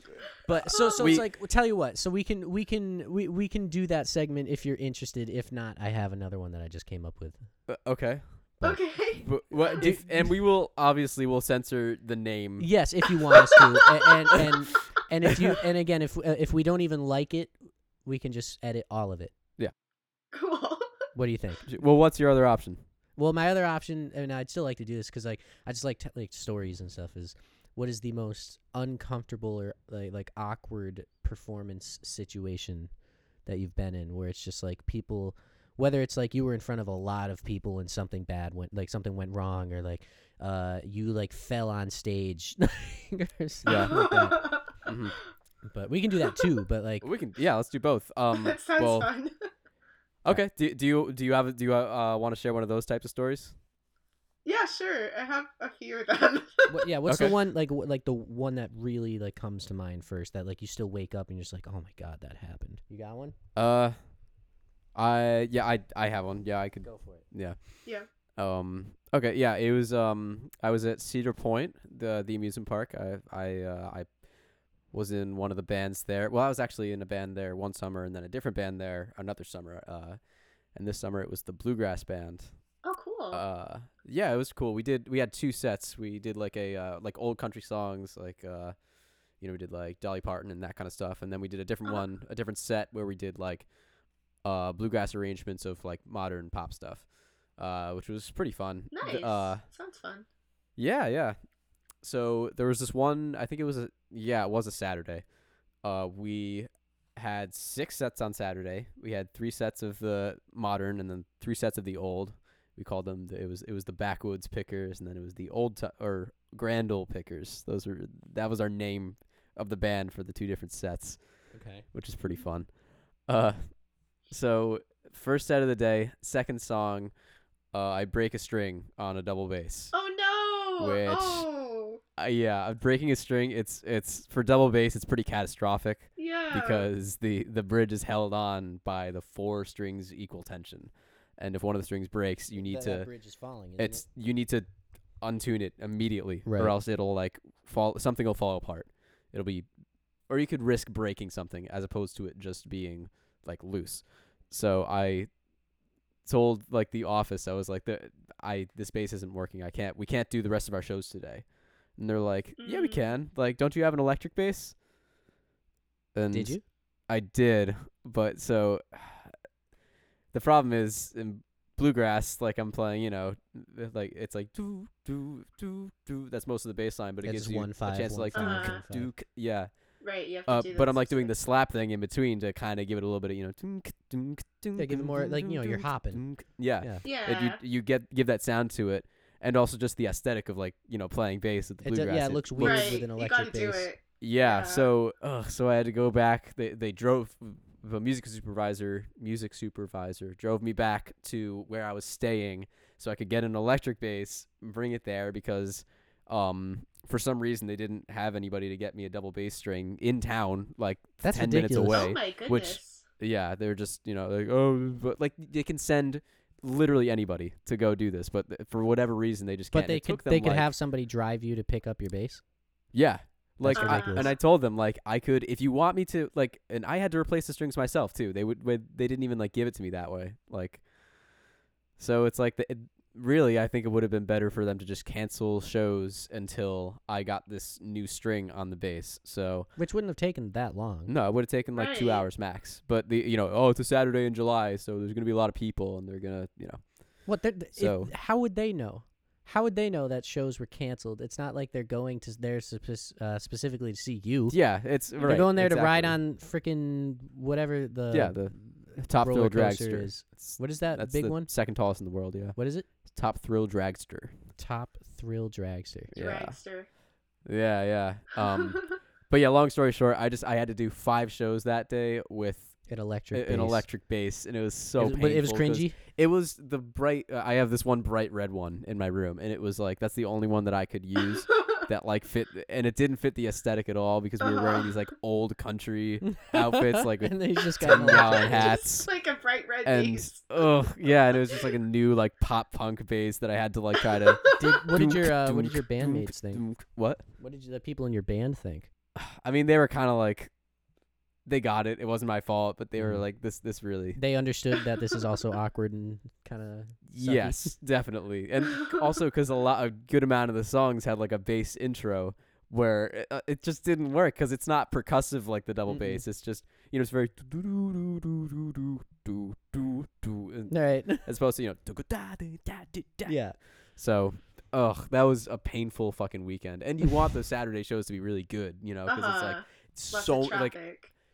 But so so We- it's like well, tell you what. So we can we can we, we can do that segment if you're interested. If not, I have another one that I just came up with. uh, okay. But- Okay. But what? *laughs* If, and we will obviously will censor the name. Yes, if you want us to, A- *laughs* and and and if you and again if uh, if we don't even like it, we can just edit all of it. Yeah. Cool. What do you think? Well, what's your other option? Well, my other option, and I'd still like to do this because like I just like t- like stories and stuff. Is what is the most uncomfortable or like like awkward performance situation that you've been in, where it's just like people, whether it's like you were in front of a lot of people and something bad went, like something went wrong, or like uh you like fell on stage, *laughs* Yeah. like that. *laughs* Mhm. But we can do that too. But like We can. Yeah, let's do both. *laughs* Um. that sounds well, fun. Okay. Do do you do you have do you uh, want to share one of those types of stories? Yeah, sure. I have a few of them. *laughs* what, yeah, what's the one like wh- like the one that really like comes to mind first that like you still wake up and you're just like, oh my god, that happened. You got one? Uh, I yeah I I have one. Yeah, I could. Go for it. Yeah. Yeah. Um. Okay. Yeah. It was. Um. I was at Cedar Point, the the amusement park. I I uh, I was in one of the bands there. Well, I was actually in a band there one summer, and then a different band there another summer. Uh, and this summer it was the bluegrass band. oh, cool. Uh, yeah, it was cool. We did we had two sets. We did like a uh, like old country songs, like uh, you know, we did like Dolly Parton and that kind of stuff, and then we did a different Uh-huh. one, a different set where we did like uh bluegrass arrangements of like modern pop stuff, uh, which was pretty fun. nice. Uh, Sounds fun. yeah, yeah. So there was this one. I think it was a yeah, it was a Saturday. Uh, we had six sets on Saturday. We had three sets of the modern and then three sets of the old. We called them. The, it was it was the backwoods pickers and then it was the old t- or grand old pickers. Those were that was our name of the band for the two different sets, Okay. which is pretty fun. Uh, so first set of the day, second song. Uh, I break a string on a double bass. Oh no. Which- Oh. Uh, yeah, breaking a string. It's it's for double bass. It's pretty catastrophic. Yeah. because the the bridge is held on by the four strings equal tension, and if one of the strings breaks, you need that, to that bridge is falling. Isn't it's you need to untune it immediately Right. or else it'll like fall something will fall apart it'll be or you could risk breaking something as opposed to it just being like loose so i told like the office i was like the i this bass isn't working i can't we can't do the rest of our shows today and they're like yeah we Mm. can like don't you have an electric bass and? Did you? I did, but so *sighs* the problem is in bluegrass, like I'm playing, you know, like it's like do do do do. That's most of the bass line, but it It's gives just you one, a five, chance to one, like five, do one, k- five. do yeah. Right, you have to Uh, do but I'm like doing the slap thing in between to kind of give it a little bit of you know. dunk, dunk, dunk, Yeah, give it more, dunk, like, you know, dunk, you're dunk, hopping. dunk. Yeah, Yeah. Yeah. It- you you get give that sound to it, and also just the aesthetic of like you know playing bass with the It do- bluegrass. yeah, it looks weird right, with an electric gotta do bass. it. Yeah, Yeah. so ugh, so I had to go back. They they drove the music supervisor, music supervisor drove me back to where I was staying so I could get an electric bass, and bring it there because um for some reason they didn't have anybody to get me a double bass string in town like That's 10 minutes ridiculous. away. Oh my goodness. which- Yeah, they're just, you know, like oh, but like they can send literally anybody to go do this, but th- for whatever reason they just can't. But they it could took them, they could like- have somebody drive you to pick up your bass. Yeah. Like I, ridiculous. and I told them like I could if you want me to like and I had to replace the strings myself too. They would, would they didn't even like give it to me that way. Like so it's like the, it, really I think it would have been better for them to just cancel shows until I got this new string on the bass. So Which wouldn't have taken that long. no, it would have taken like 2 hours max. But the you know, oh, it's a Saturday in July, so there's going to be a lot of people and they're going to, you know. What? they're- th- if- So- how would they know? How would they know that shows were canceled? It's not like they're going to there spec- uh, specifically to see you. Yeah, it's They're right, going there to ride on freaking whatever the Yeah, the Top roller Thrill Dragster. is. It's- What is that That's big the one? second tallest in the world, yeah. What is it? Top Thrill Dragster. Top Thrill Dragster. Yeah. Dragster. Yeah, yeah. Um, *laughs* but yeah, long story short, I just I had to do five shows that day with An a- electric. an bass. electric bass, and it was so It was- but it was cringy. It was the bright. Uh, I have this one bright red one in my room, and it was like that's the only one that I could use *laughs* that like fit, and it didn't fit the aesthetic at all because we were wearing these like old country *laughs* outfits, like with and then he's just got ten an gallon hats. Just like a bright red And base. oh yeah, and it was just like a new like pop punk bass that I had to like try to. *laughs* Did, what did your uh, what did your bandmates think? What? What did you, the people in your band think? *sighs* I mean, they were kind of like, they got it. It wasn't my fault, but they were Mhm. like, this, this really. They understood that this is also awkward and kind of Yes, definitely, and *laughs* also because a lot, a good amount of the songs had like a bass intro where it, uh, it just didn't work because it's not percussive like the double Mm-mm. bass. It's just you know it's very do do do and right. *laughs* as opposed to you know da da da da da. yeah. So, ugh, that was a painful fucking weekend. And you want the *laughs* Saturday shows to be really good, you know, because it's like Uh-huh. Lots so like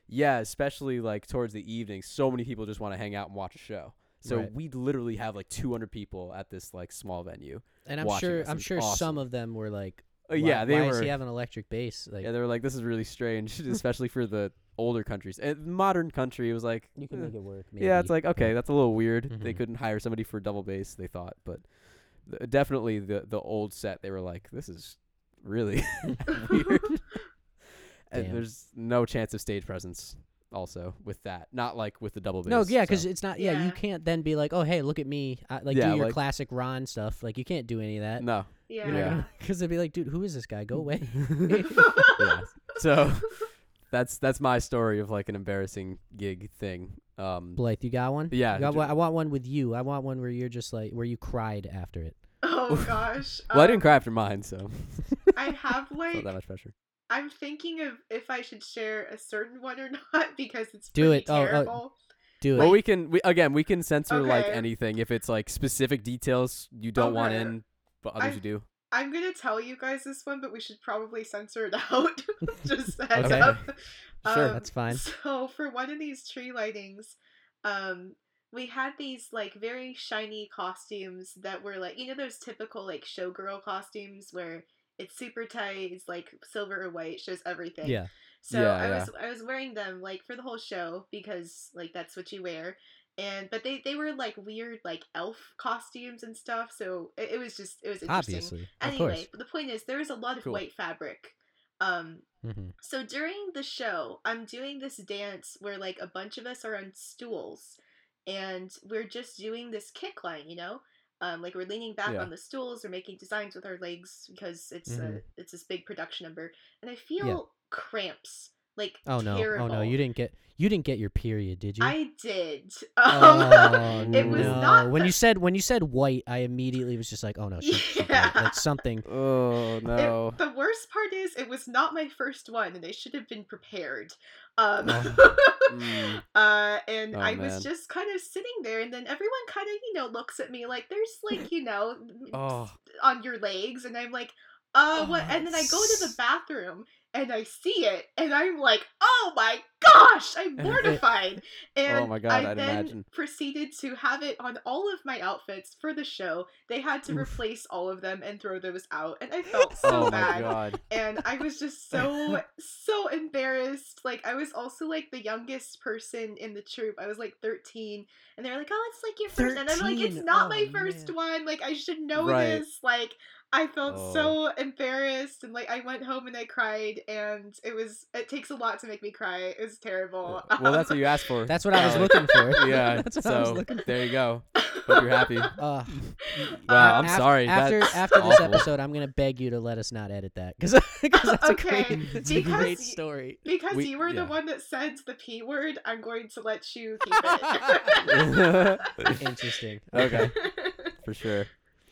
yeah, especially like towards the evening, so many people just want to hang out and watch a show. So Right. we'd literally have like 200 people at this like small venue. And I'm sure us. I'm sure some of them were like, Uh, why, yeah, they why were. does he have an electric bass? Like yeah, they were like, this is really strange, *laughs* especially for the older countries. And modern country, it was like, you can eh. make it work. yeah, it's like okay, that's a little weird. They Mhm. couldn't hire somebody for double bass. They thought, but th- definitely the the old set, they were like, this is really *laughs* *laughs* weird. *laughs* and Damn. there's no chance of stage presence. Also with that, not like with the double bass. No, yeah, so- because it's not. Yeah. Yeah. you can't then be like, oh, hey, look at me, I, like Yeah, do your like- classic Ron stuff. Like you can't do any of that. no, Yeah. Yeah. Because they'd be like, dude, who is this guy? Go away. yeah. So that's that's my story of like an embarrassing gig thing. Um, Blythe, you got one? Yeah, You got ju- one- I want one with you. I want one where you're just like where you cried after it. oh gosh. well, I didn't Um, cry after mine, so *laughs* I have *laughs* not like that much pressure. I'm thinking of if I should share a certain one or *laughs* not because it's Do pretty it. Oh, oh. Do it. Well, we can we again we can censor like anything if it's like specific details you don't want in, but others I- you do. I'm gonna tell you guys this one, but we should probably censor it *laughs* out. *laughs* Just *laughs* heads Okay. up. Sure. Um, That's fine. So for one of these tree lightings, um, we had these like very shiny costumes that were like you know those typical like showgirl costumes where it's super tight, it's like silver or white, shows everything. yeah. So Yeah, I yeah. was I was wearing them like for the whole show because like that's what you wear. And but they they were like weird like elf costumes and stuff. So it, it was just it was interesting. Obviously. Anyway, the point is there was a lot of Cool. white fabric Um, hmm so during the show, I'm doing this dance where like a bunch of us are on stools and we're just doing this kick line, you know? Um, like we're leaning back Yeah. on the stools, we're making designs with our legs because it's Mhm. a it's this big production number, and I feel cramps like Oh no! terrible. Oh no! You didn't get you didn't get your period, did you? I did. *laughs* oh Um, it was no! not when you said when you said white, I immediately was just like, oh no, she, she did. Yeah. like something. *laughs* Oh *laughs* It- no. the worst part is it was not my first one, and I should have been prepared. Um, Mm. uh, and Oh, I man. was just kind of sitting there, and then everyone kind of, you know, looks at me like there's like, you know, Oh. on your legs, and I'm like, uh, what? Oh, And then I go to the bathroom and I see it, and I'm like, oh my gosh, I'm *laughs* mortified. Oh and Oh my God, I I'd then imagine. proceeded to have it on all of my outfits for the show. They had to Oof. replace all of them and throw those out, and I felt *laughs* so oh bad and I was just *laughs* so so embarrassed. Like I was also like the youngest person in the troop. I was like 13 and they're like, "Oh, it's like your first. And I'm like, "It's not Oh, my first man. one. Like I should know Right. this." Like I felt Oh. so embarrassed and like I went home and I cried and it was it takes a lot to make me cry. It was terrible. Well, that's what you asked *laughs* for. That's what I was Uh, looking for. *laughs* Yeah. *laughs* that's what so I was looking for. there you go. Hope you're happy. Uh, Wow, I'm af- sorry. After that's after this awful. episode, I'm gonna beg you to let us not edit that because that's a great, that's a because great story. because We- you were yeah. the one that said the p word, I'm going to let you keep it. Interesting. Okay, for sure.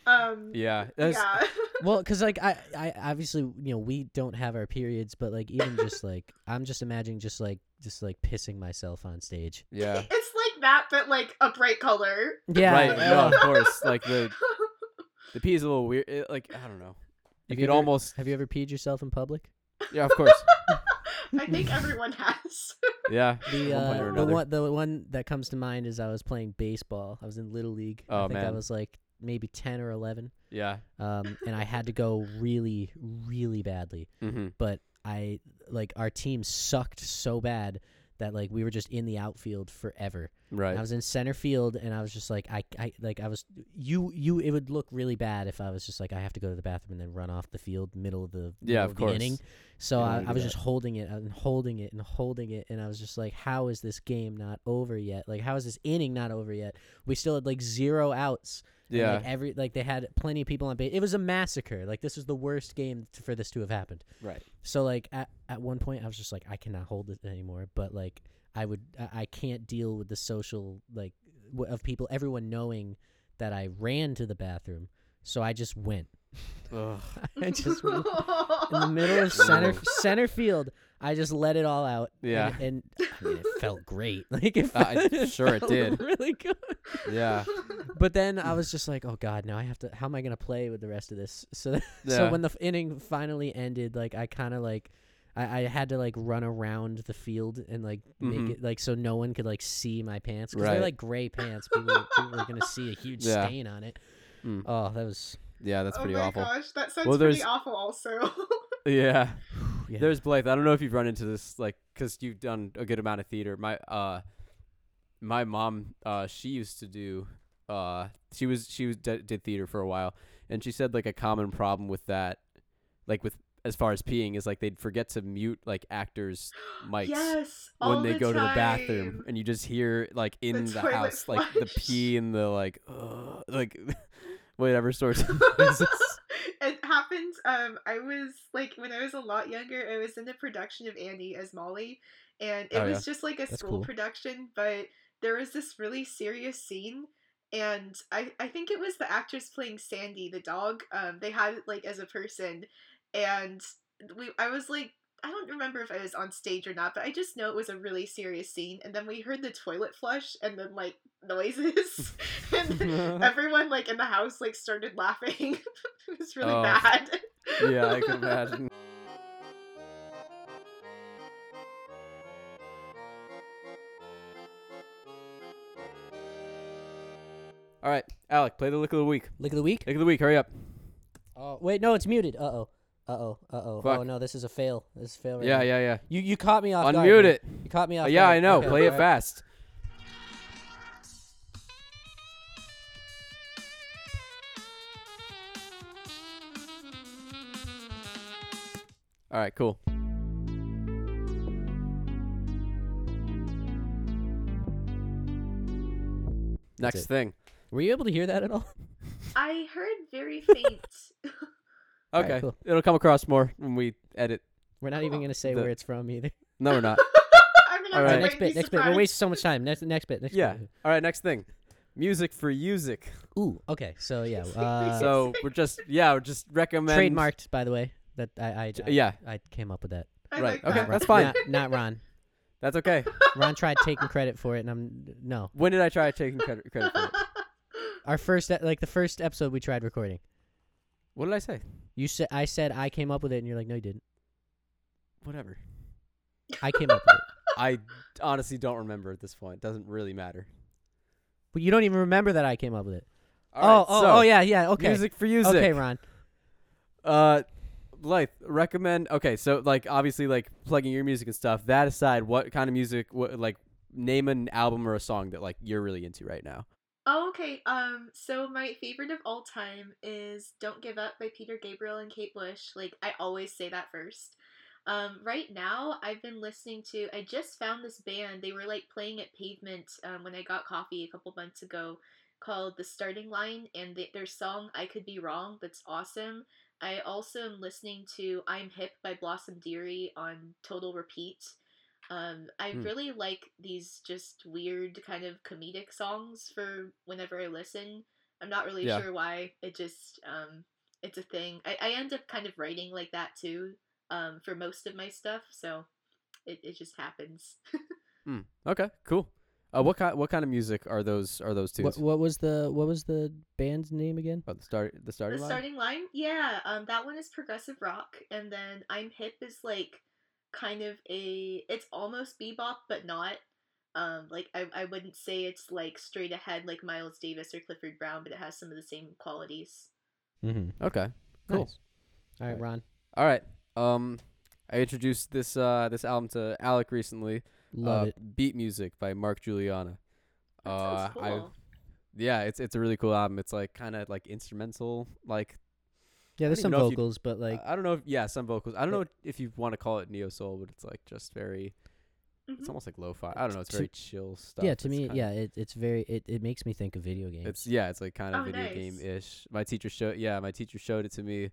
Um Yeah. Yeah. *laughs* Well, because like I, I obviously you know we don't have our periods, but like even just like I'm just imagining just like just like pissing myself on stage. Yeah. *laughs* It's like that, but like a bright color. Yeah, right. No, uh, of *laughs* course. Like the the pee is a little weird. It, like I don't know. You Have could ever- almost. Have you ever peed yourself in public? Yeah, of course. I think everyone has. Yeah. The at one point or uh, the one the one that comes to mind is I was playing baseball. I was in little league. I Oh, think I was like maybe ten or eleven. Yeah. Um, and I had to go really, really badly. Mm-hmm. But I like our team sucked so bad that like we were just in the outfield forever. Right. I was in center field and I was just like I, I like I was you you it would look really bad if I was just like I have to go to the bathroom and then run off the field middle of the Yeah, of course. inning. So I, I was just holding it and holding it and holding it and I was just like how is this game not over yet? Like how is this inning not over yet? We still had like zero outs. And, yeah. like every like they had plenty of people on base. It was a massacre. Like this was the worst game t- for this to have happened. right. So like at at one point I was just like I cannot hold it anymore. But like I would I, I can't deal with the social like w- of people everyone knowing that I ran to the bathroom. So I just went. Ugh. *laughs* I just went *laughs* in the middle of center center field. I just let it all out. Yeah. and, *laughs* I mean it felt great. *laughs* Like it, Uh, felt, I'm sure it felt did. Really good. Yeah. But then I was just like, oh god, now I have to. How am I gonna play with the rest of this? So *laughs* so Yeah. when the inning finally ended, like I kind of like. I, I had to like run around the field and like make Mhm. it like so no one could like see my pants because Right. they're like gray pants. People, people are gonna see a huge Yeah. stain on it. Mm. Oh, that was Yeah. That's pretty awful. oh pretty my awful. gosh, that sounds Well, pretty awful. Also, Yeah. Yeah. There's Blythe. I don't know if you've run into this, like, because you've done a good amount of theater. My uh, my mom, uh, she used to do, uh, she was she was d- did theater for a while, and she said like a common problem with that, like with as far as peeing is like they'd forget to mute like actors' mics yes, when they the go to the bathroom, and you just hear like in the, toilet house like the flush. pee and the like, uh, like *laughs* whatever of *laughs* it happened. Um, I was like when I was a lot younger. I was in the production of Annie as Molly, and it Oh, was just like a That's school cool. production. But there was this really serious scene, and I I think it was the actress playing Sandy, the dog. Um, they had it like as a person, and we I was like. I don't remember if I was on stage or not, but I just know it was a really serious scene. And then we heard the toilet flush and then like noises. *laughs* and *laughs* everyone like in the house like started laughing. *laughs* it was really Oh. bad. yeah, I can imagine. All right, Alec, play the lick of the week. lick of the week. Lick of the week, hurry up. Oh wait, no, it's muted. Uh oh. Uh oh. Uh oh. Oh no, this is a fail. This is a fail. Right Yeah, now. yeah, yeah. You you caught me off guard. Unmute man. it. You caught me Uh, off. yeah, guard. I know. Okay, play it fast. All right, cool. Next thing. Were you able to hear that at all? I heard very faint. *laughs* Alright, Okay, cool. it'll come across more when we edit. We're not even gonna say The- where it's from either. No, we're not. *laughs* I'm gonna All have right. to next bit. be Next bit. We're wasting so much time. Next. Next bit. Next Yeah. bit. All right, next thing. Music for music. Ooh. Okay. So yeah. *laughs* Uh, so we're just yeah, we're just recommend trademarked, by the way. That I I, J- I yeah, I came up with that. I right, like okay, that. that's fine. Not, not Ron. that's okay. *laughs* Ron tried taking credit for it, and I'm no. When did I try taking credit, credit for it? Our first, like the first episode we tried recording. What did I say? You said I said I came up with it, and you're like, no, you didn't. Whatever. I came up with it. *laughs* I honestly don't remember at this point. Doesn't really matter. But you don't even remember that I came up with it. All oh, right, oh, so, oh, yeah, yeah. Okay. Music for music. Okay, Ron. Uh, Blythe, recommend. Okay, so like obviously like plugging your music and stuff. That aside, what kind of music? What like name an album or a song that like you're really into right now? Oh, okay. Um, so my favorite of all time is "Don't Give Up" by Peter Gabriel and Kate Bush. Like I always say that first. Um, right now, I've been listening to. I just found this band. They were like playing at Pavement um, when I got coffee a couple months ago, called The Starting Line, and their song "I Could Be Wrong" that's awesome. I also am listening to "I'm Hip" by Blossom Dearie on total repeat. Um, I Hmm. really like these just weird kind of comedic songs for whenever I listen. I'm not really Yeah. sure why. It just um, it's a thing. I, I end up kind of writing like that too um, for most of my stuff, so it, it just happens. *laughs* Hmm. Okay, cool. Uh, what kind what kind of music are those are those tunes? What, what was the what was the band's name again? Oh, the start the starting the line. starting line, yeah, um, that one is progressive rock, and then I'm hip is like kind of a it's almost bebop but not. Um, like I, I wouldn't say it's like straight ahead like Miles Davis or Clifford Brown, but it has some of the same qualities. Mm-hmm. Okay, cool. Nice. All right, Right. Ron. All right. Um, I introduced this uh this album to Alec recently. Love uh, it. Beat Music by Mark Guiliana. That uh, sounds I cool. yeah, it's it's a really cool album. It's like kind of like instrumental, like Yeah, there's some even know if you- vocals, but like I don't know if yeah, some vocals. I don't It- know if you want to call it neo soul, but it's like just very. It's almost like lo-fi. I don't know. It's To- very chill stuff. yeah, to It's me, kinda- yeah, it, it's very it, it makes me think of video games. It's yeah, it's like kind of Oh, video nice. game ish. My teacher showed yeah, my teacher showed it to me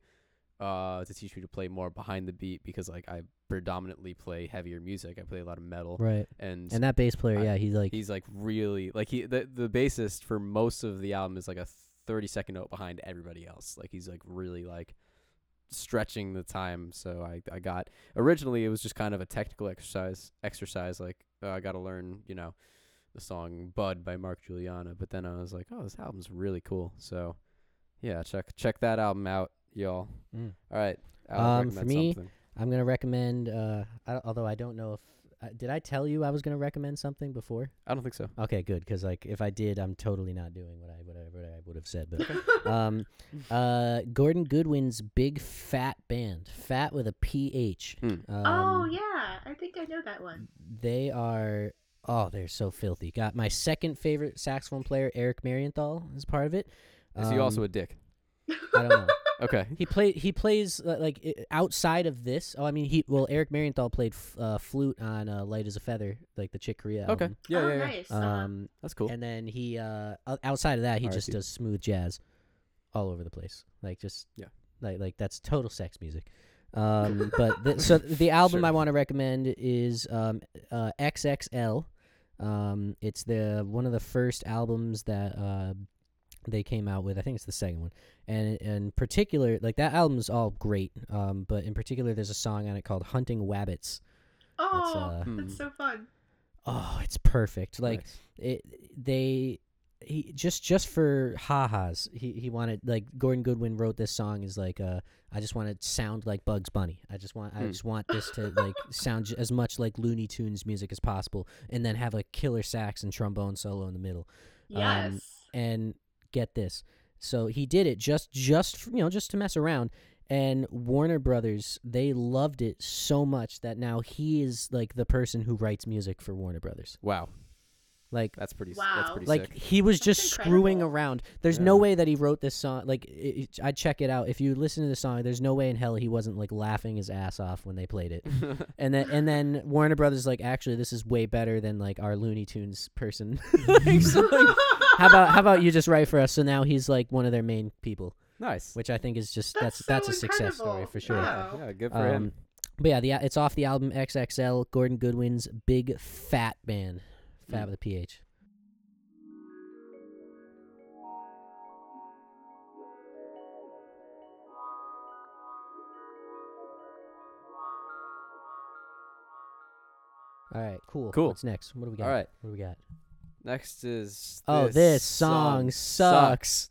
uh to teach me to play more behind the beat because like I predominantly play heavier music. I play a lot of metal right. and, And that bass player, I- yeah, he's like he's like really like he the the bassist for most of the album is like a 30 second note behind everybody else. Like he's like really like stretching the time. So I I got originally it was just kind of a technical exercise exercise like uh, I got to learn, you know, the song Bud by Mark Guiliana, but then I was like, oh, this album's really cool. So yeah, check check that album out, y'all. Mm. All right. Um, for me, something. I'm gonna recommend. Uh, I, although I don't know if uh, did I tell you I was gonna recommend something before? I don't think so. Okay, good, because like if I did, I'm totally not doing what I what I, what I would have said. But *laughs* um, uh, Gordon Goodwin's Big Phat Band, fat with a PH. Hmm. Um, oh yeah, I think I know that one. They are oh, they're so filthy. Got my second favorite saxophone player, Eric Marienthal, is part of it. Is he also Um, a dick? I don't know. Okay. He play he plays uh, like i- outside of this. Oh, I mean he well Eric Marienthal played f- uh, flute on uh, Light as a Feather, like the Chick Corea Okay. album. Yeah, oh, yeah, yeah. nice. uh-huh. Um, That's cool. and then he uh o- outside of that he just R.I.P.. does smooth jazz all over the place, like just Yeah. like like that's total sex music. Um, *laughs* but the, so the album Sure. I want to recommend is um uh XXL. Um, it's the one of the first albums that uh they came out with. I think it's the second one, and in particular, like that album's all great. Um, but in particular, there's a song on it called "Hunting Wabbits." oh, uh, Hmm. that's so fun. Oh, it's perfect. Like Nice. it, they he just just for ha-has he he wanted like gordon goodwin wrote this song is like uh i just want to sound like bugs bunny i just want i Hmm. just want this to like sound j- as much like looney tunes music as possible and then have a killer sax and trombone solo in the middle Yes. um, and get this so he did it just just f- you know just to mess around and warner brothers they loved it so much that now he is like the person who writes music for warner brothers Wow. Like That's pretty. Wow. That's pretty like sick. he was That's just screwing around. There's no way that he wrote this song. Like it, it- I'd check it out. If you listen to the song, there's no way in hell he wasn't like laughing his ass off when they played it. *laughs* and then and then Warner Brothers like actually this is way better than like our Looney Tunes person. *laughs* *laughs* Like, so, like, how about how about you just write for us? So now he's like one of their main people, nice. which I think is just That's that's that's, so a success story incredible. for sure. Yeah, yeah, good for him. Um, but yeah, the it's off the album XXL. Gordon Goodwin's Big Phat Band, fat Mm. with a PH. All right, cool. Cool. What's next? What do we got? All right. What do we got? Next is. Oh, this, song, sucks.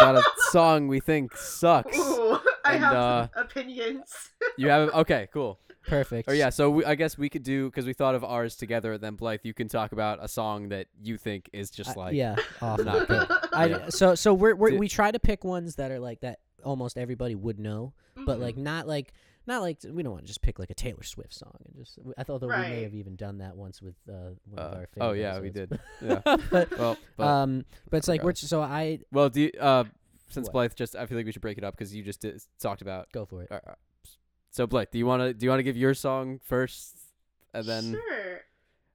Got a song we think sucks. Ooh, I And, have uh, some opinions. You have okay, cool. Perfect. Or yeah, so we, I guess we could do because we thought of ours together. Then Blythe, you can talk about a song that you think is just I- like yeah, awful. not good. I, Yeah. So so we're, we're we try to pick ones that are like that almost everybody would know, but Mhm. like not like not like we don't want to just pick like a Taylor Swift song and just I thought that we may have even done that once with uh, one of Uh, our oh favorite yeah, we did. *laughs* Yeah. but well, but um, but it's like we're digress. so I well, do you, uh, since What? Blythe just, I feel like we should break it up because you just did, talked about. go for it. Uh, uh, so Blythe, do you want to do you want to give your song first, and then sure.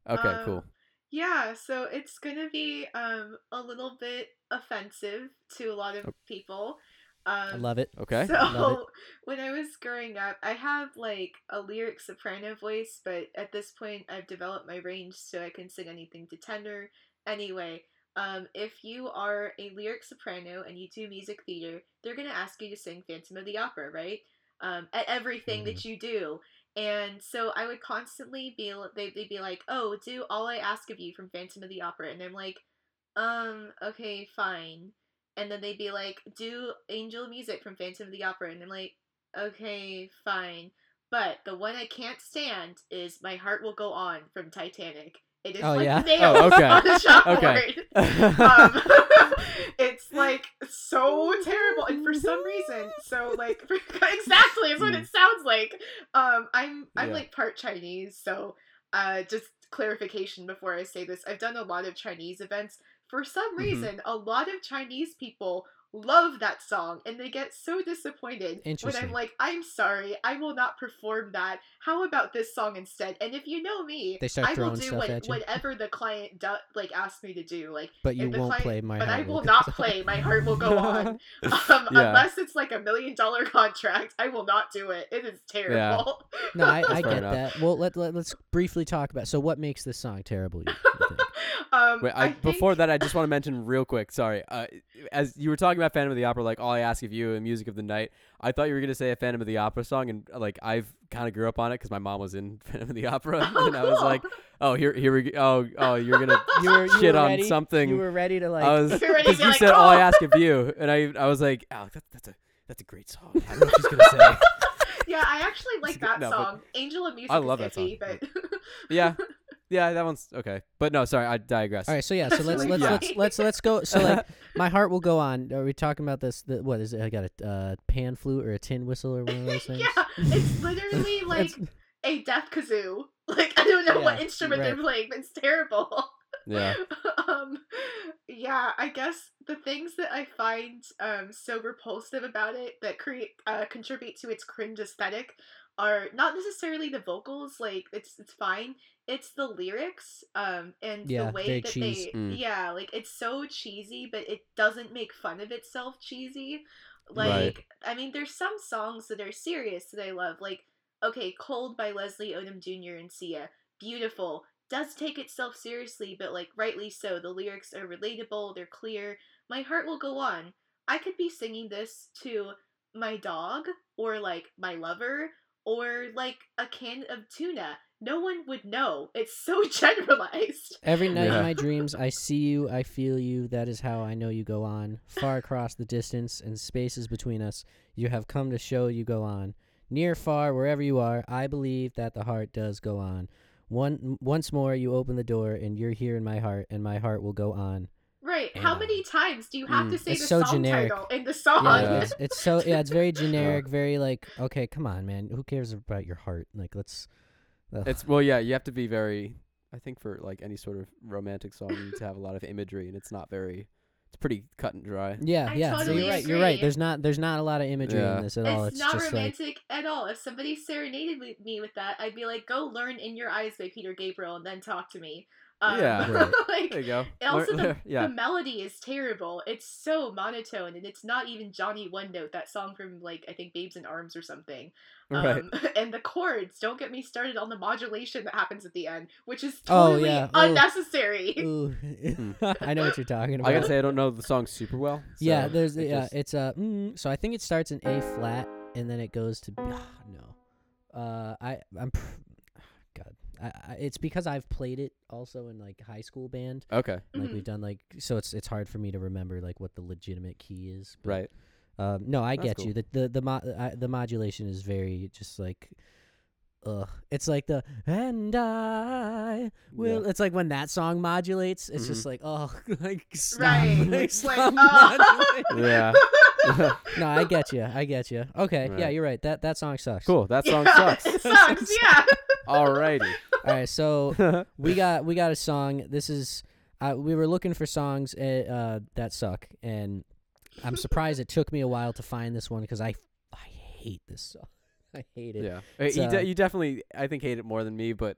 okay, cool. Um, Yeah, so it's gonna be um a little bit offensive to a lot of Oh. people. Um, I love it. Okay. So Love it. *laughs* when I was growing up, I have like a lyric soprano voice, but at this point, I've developed my range so I can sing anything to tenor. Anyway, um, if you are a lyric soprano and you do music theater, they're gonna ask you to sing Phantom of the Opera, right? Um, at everything that you do. And so I would constantly be, they'd be like, "Oh, do all I ask of you from Phantom of the Opera," and I'm like, "Um, okay, fine." And then they'd be like, "Do angel music from Phantom of the Opera," and I'm like, "Okay, fine." But the one I can't stand is "My Heart Will Go On" from Titanic. It is Oh, like yeah? nailed Oh, okay. on *laughs* the chalkboard. Okay. *laughs* um, *laughs* it's like so terrible, and for some reason, so like exactly is what it sounds like. Um, I'm I'm Yeah. like part Chinese, so uh, just clarification before I say this, I've done a lot of Chinese events. For some Mhm. reason, a lot of Chinese people love that song and they get so disappointed when I'm like, I'm sorry, I will not perform that. How about this song instead? And if you know me, They start I will do stuff what, at you? *laughs* whatever the client do, like asks me to do. Like But you won't client- play my. but I Heart will Will not play. My heart will go on. *laughs* *laughs* Um, Yeah. Unless it's like a million dollar contract, I will not do it. It is terrible. No, I, I Fair get enough. that. Well, let, let let's briefly talk about. So, what makes this song terrible? You, you um, Wait, I, I before think- that, I just want to mention real quick. Sorry, uh, as you were talking about Phantom of the Opera, like all I ask of you and Music of the Night, I thought you were gonna say a Phantom of the Opera song, and like I've kind of grew up on it because my mom was in *laughs* Phantom of the Opera, Oh, *laughs* and I was cool. like, oh, here, here we go. Oh, oh, you're gonna You *laughs* were, you shit were on ready? something. You were ready to like. I was You're ready to because you like, said all I "Oh." ask of you, and I, I was like, oh, that, that's a, that's a great song. I know what she's gonna say. yeah, I actually like that no, song. Angel of Music I love that song, but Yeah, yeah, that one's okay. But no, sorry, I digress. All right, so yeah, so *laughs* let's let's, let's let's let's go. So like, *laughs* my heart will go on. Are we talking about this? The, what is it? I got a uh, pan flute or a tin whistle or one of those *laughs* things. yeah, it's literally like It's- a death kazoo. Like I don't know what Yeah, instrument they're playing, but it's terrible. Yeah. um yeah i guess the things that i find um so repulsive about it that create uh contribute to its cringe aesthetic are not necessarily the vocals like it's it's fine it's the lyrics um and Yeah, the way that cheese. they Mm. yeah like it's so cheesy but it doesn't make fun of itself cheesy like Right. i mean there's some songs that are serious that i love like okay cold by leslie odom jr and sia beautiful does take itself seriously but like rightly so the lyrics are relatable they're clear my heart will go on i could be singing this to my dog or like my lover or like a can of tuna no one would know it's so *laughs* generalized Every night Yeah. in my dreams, I see you, I feel you. That is how I know you go on. Far across the distance and spaces between us, you have come to show you go on. Near, far, wherever you are, I believe that the heart does go on. One, once more, you open the door, and you're here in my heart, and my heart will go on. Right And, how many times do you have mm. to say It's the so song generic. title in the song Yeah, *laughs* Yeah. it is. It's so yeah, it's very *laughs* generic, very like okay, come on, man. Who cares about your heart? Like let's. ugh. It's well, yeah. You have to be very. I think for like any sort of romantic song, you need to have a lot of imagery, and it's not very. It's pretty cut and dry. Yeah, I yeah. so you're right. You're right. There's not there's not a lot of imagery Yeah. in this at all. It's, It's not just like romantic at all. If somebody serenaded me with that, I'd be like, "Go learn in your eyes by Peter Gabriel, and then talk to me." Um, Yeah. *laughs* Right. like, There you go. also, the, *laughs* yeah. the melody is terrible. It's so monotone, and it's not even Johnny One Note, that song from like I think Babes in Arms or something. right. Um, *laughs* and the chords. Don't get me started on the modulation that happens at the end, which is Oh, totally yeah. Unnecessary. ooh. I know what you're talking about. I gotta say I don't know the song super well. yeah, there's it yeah, just- it's a mm, so I think it starts in A flat and then it goes to B. *sighs* no. Uh I I'm pr- god. I, I, it's because I've played it also in like high school band. okay. Like Mhm. we've done like so it's it's hard for me to remember like what the legitimate key is. but, Right. Um no, I That's get you. The the the mo- I, the modulation is very just like Ugh. It's like the and I will. Yeah. It's like when that song modulates. It's just Mhm. like oh, *laughs* like stop, Right. like, It's like, stop oh. Yeah. *laughs* No, I get you. I get you. Okay, yeah, you're right. That that song sucks. cool. That song Yeah, sucks. It sucks. Yeah. *laughs* Alrighty. All right, so we got we got a song. This is uh, we were looking for songs uh, uh, that suck, and I'm surprised it took me a while to find this one because I I hate this song. *laughs* I hate it. yeah. Uh, you, de- uh, you definitely, I think, hate it more than me, but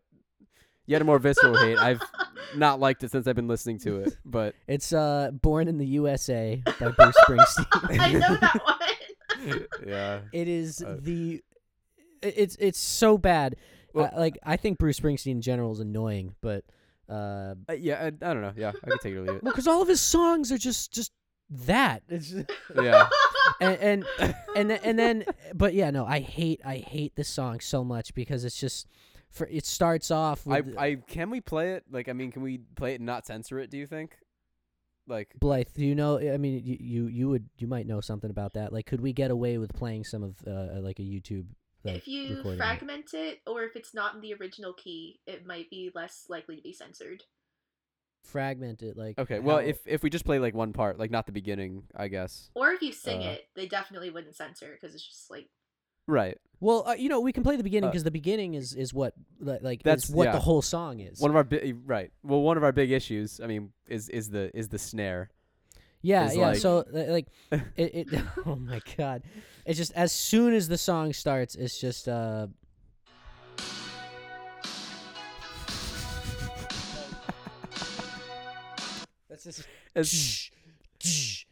you had a more visceral hate. I've *laughs* not liked it since I've been listening to it, but *laughs* It's uh, "Born in the USA" by Bruce Springsteen. I know that one. yeah. It is Uh, the it's it's so bad. Well- uh, like I think Bruce Springsteen in general is annoying, but uh, Uh, yeah, I, I don't know. Yeah, I can take it or leave it. well, because all of his songs are just just that. It's just, Yeah. And and *laughs* and then, and then but yeah, no, I hate I hate this song so much because it's just for it starts off I, with I can we play it? Like, I mean, can we play it and not censor it? Do you think? Like, Blythe, do you know? I mean, you, you you would you might know something about that. Like, could we get away with playing some of uh, like a YouTube? Like, if you recording it? fragment it, or if it's not in the original key, it might be less likely to be censored. Fragment it, like okay, well, how- if if we just play like one part, like not the beginning, I guess. Or if you sing Uh, it, they definitely wouldn't censor because it's just like Right. Well, uh, you know, we can play the beginning Uh, because the beginning is is what like That's- is what yeah. the whole song is. One of our bi- right. Well, one of our big issues, I mean, is is the is the snare. yeah, yeah. like- so like *laughs* it, it. *laughs* Oh my god! It's just as soon as the song starts, it's just uh. Just. It's,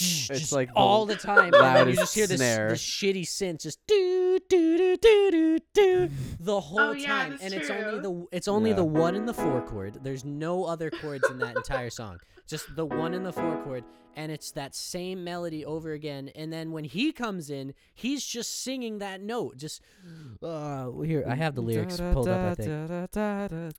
It's It's like all the time, and then you loudest just hear this, snare. this shitty synth just do do do do do do the whole Oh, yeah, time, that's and it's only true. the it's only Yeah. the one and the four chord. There's no other chords in that entire song, just the one and the four chord, and it's that same melody over again. And then when he comes in, he's just singing that note. Just uh, here I have the lyrics pulled up. I think.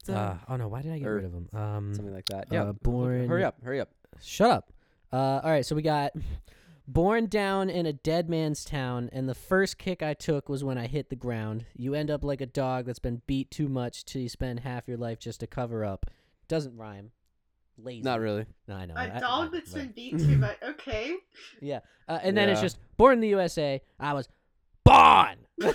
Uh, oh no, why did I get Or rid of them? Um, something like that. uh, Yeah. look- born- Hurry up! Hurry up! Shut up. Uh, all right, so we got *laughs* born down in a dead man's town, and the first kick I took was when I hit the ground. You end up like a dog that's been beat too much till you spend half your life just to cover up. Doesn't rhyme. Lazy. Not really. No, I know. a I- I- dog that's right. been beat too much. *laughs* Okay. Yeah, uh, and then it's just born in the USA. I was born. *laughs*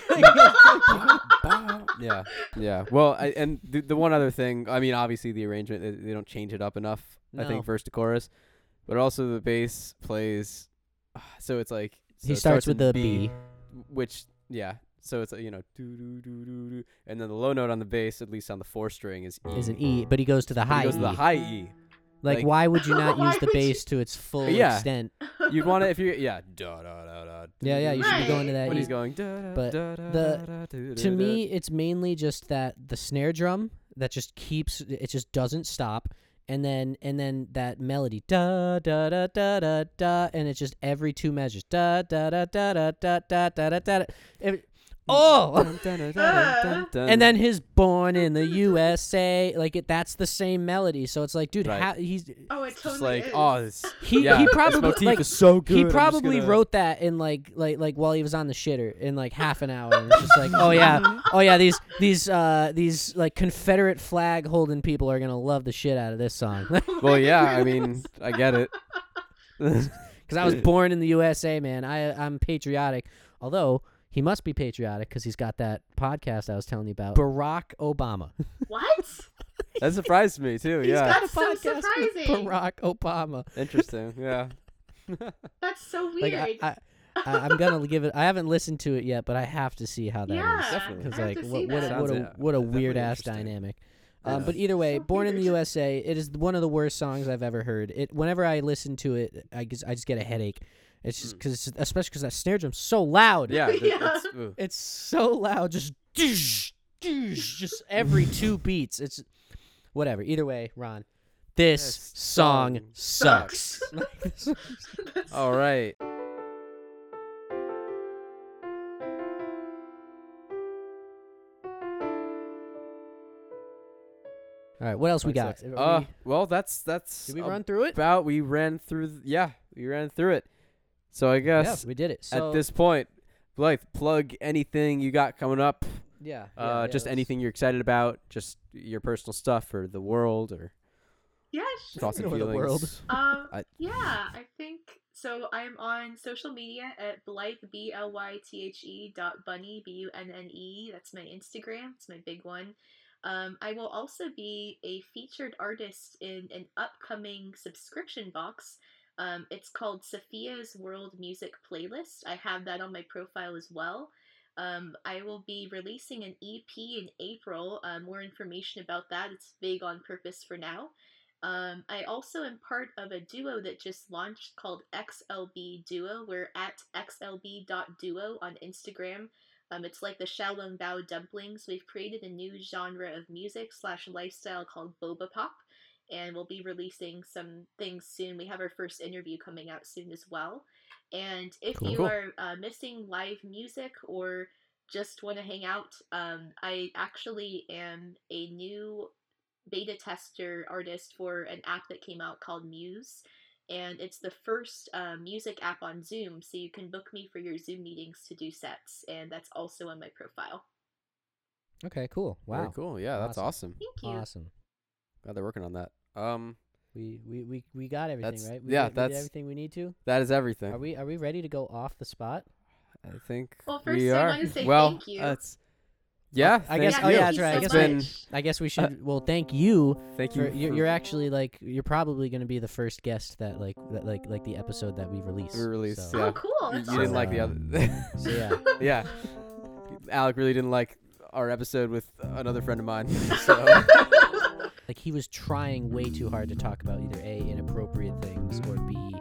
yeah, yeah. Well, I, and the the one other thing, I mean, obviously the arrangement they, they don't change it up enough. I think verse to chorus, but also the bass plays. So it's like so he it starts in with the B. which yeah. So it's uh, you know do do do do do, and then the low note on the bass, at least on the four string, is E. Is an E, but he goes to the high he goes E. to the high E. like, like- why would you not *laughs* use the would you- bass to its full Yeah. extent? You'd want to if you yeah da da da da. Yeah, yeah, you should be going to that When E. he's going da da But da da the- da da to da me it's mainly just that the snare drum that just keeps it just doesn't stop and then and then that melody da da da da da da and it's just every two measures da da da da da da da da da da oh *laughs* and then his born in the USA like it that's the same melody so it's like dude Right. how, he's Oh, it just totally like is. oh *laughs* this he yeah, he this probably motif like is so good. he I'm just probably gonna- wrote that in like like like while he was on the shitter in like half an hour. And it's just like, oh yeah, oh yeah, these these uh these like Confederate flag holding people are gonna love the shit out of this song *laughs* Well, yeah, I mean, I get it. because I was born in the USA, man. I I'm patriotic, although. He must be patriotic because he's got that podcast I was telling you about. Barack Obama. *laughs* What? That surprised me too. He's yeah. got- a That's so podcast with surprising. Barack Obama. Interesting. Yeah. *laughs* That's so *laughs* Like weird. I, I, I, I'm gonna give it. I haven't listened to it yet, but I have to see how that is. yeah, Definitely. Because I have like to what see what a, that. what a Sounds, uh, what a definitely weird ass interesting. dynamic. Um, Yeah. but either way, So Born in the weird. USA, it is one of the worst songs I've ever heard. It whenever I listen to it, I just I just get a headache. It's just Mm. because especially because that snare drum's so loud. Yeah. th- Yeah. It's, ooh. *laughs* It's so loud, just doosh, doosh, just every two beats. It's whatever. Either way, Ron, this This song song sucks. That's- *laughs* All right. All right, what else we got? Uh, we- well, that's that's did we ab- run through it? about we ran through. th- yeah, we ran through it. So I guess yeah, we did it. So, at this point, Blythe, plug anything you got coming up. yeah, yeah, Uh, yeah, just let's- anything you're excited about, just your personal stuff or the world or yeah, sure. thoughts and Or the feelings. world. *laughs* Um, I- yeah, I think so. I'm on social media at Blythe B L Y T H E dot Bunny B U N N E. That's my Instagram. It's my big one. Um, I will also be a featured artist in an upcoming subscription box. Um, it's called Sophia's World Music Playlist. I have that on my profile as well. Um, I will be releasing an EP in April. Uh, more information about that. It's vague on purpose for now. Um, I also am part of a duo that just launched called XLB Duo. We're at xlb.duo on Instagram. Um, it's like the Xiaolong Bao dumplings. We've created a new genre of music slash lifestyle called Boba Pop, and we'll be releasing some things soon. We have our first interview coming out soon as well. And if Cool. you Cool. are uh, missing live music or just want to hang out, um, I actually am a new beta tester artist for an app that came out called Muse. And it's the first uh, music app on Zoom, so you can book me for your Zoom meetings to do sets, and that's also on my profile. Okay, cool. Wow, Very cool. Yeah, that's awesome. Thank you. awesome. Glad they're working on that. Um, We we we, we got everything That's- right. We yeah, did, we did that's- everything we need to. that is everything. Are we are we ready to go off the spot? I think Well, first we I are. wanna say well, thank you. That's yeah. I guess- thank oh, yeah, thank that's you right. I guess been- much. I guess we should. well, thank you. Thank For, you. you're, you're actually like you're probably gonna be the first guest that like that like like the episode that we release. We release, so, yeah. Oh, cool. You, That's you didn't like the other. So *laughs* yeah. yeah. Alec really didn't like our episode with another friend of mine. So *laughs* like he was trying way too hard to talk about either a inappropriate things or b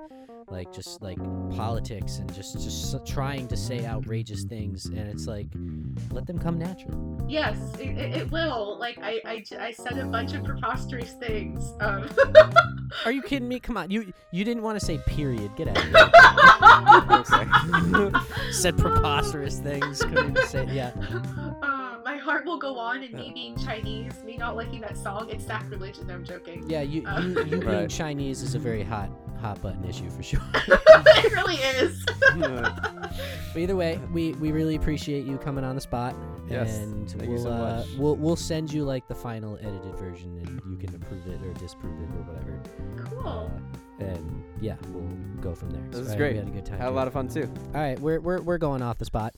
like just like politics and just just trying to say outrageous things and it's like let them come natural. Yes, it, it, it will. Like I I said a bunch of preposterous things. Um, are you kidding me? Come on. You you didn't want to say period. Get out of here. *laughs* Said preposterous things. Couldn't even say yeah. My heart will go on, and me being Chinese, me not liking that song, it's sacrilege. And I'm joking. yeah you Uh, you, you *laughs* being chinese is a very hot hot button issue for sure *laughs* it really is. *laughs* But either way, we, we really appreciate you coming on the spot. Yes, and thank we'll you so uh, much. we'll we'll send you like the final edited version, and you can approve it or disprove it or whatever. Cool. Uh, and yeah, we'll go from there. This So, is all right, great. We had a good time. Had a lot of fun too. All right, we're we're we're going off the spot.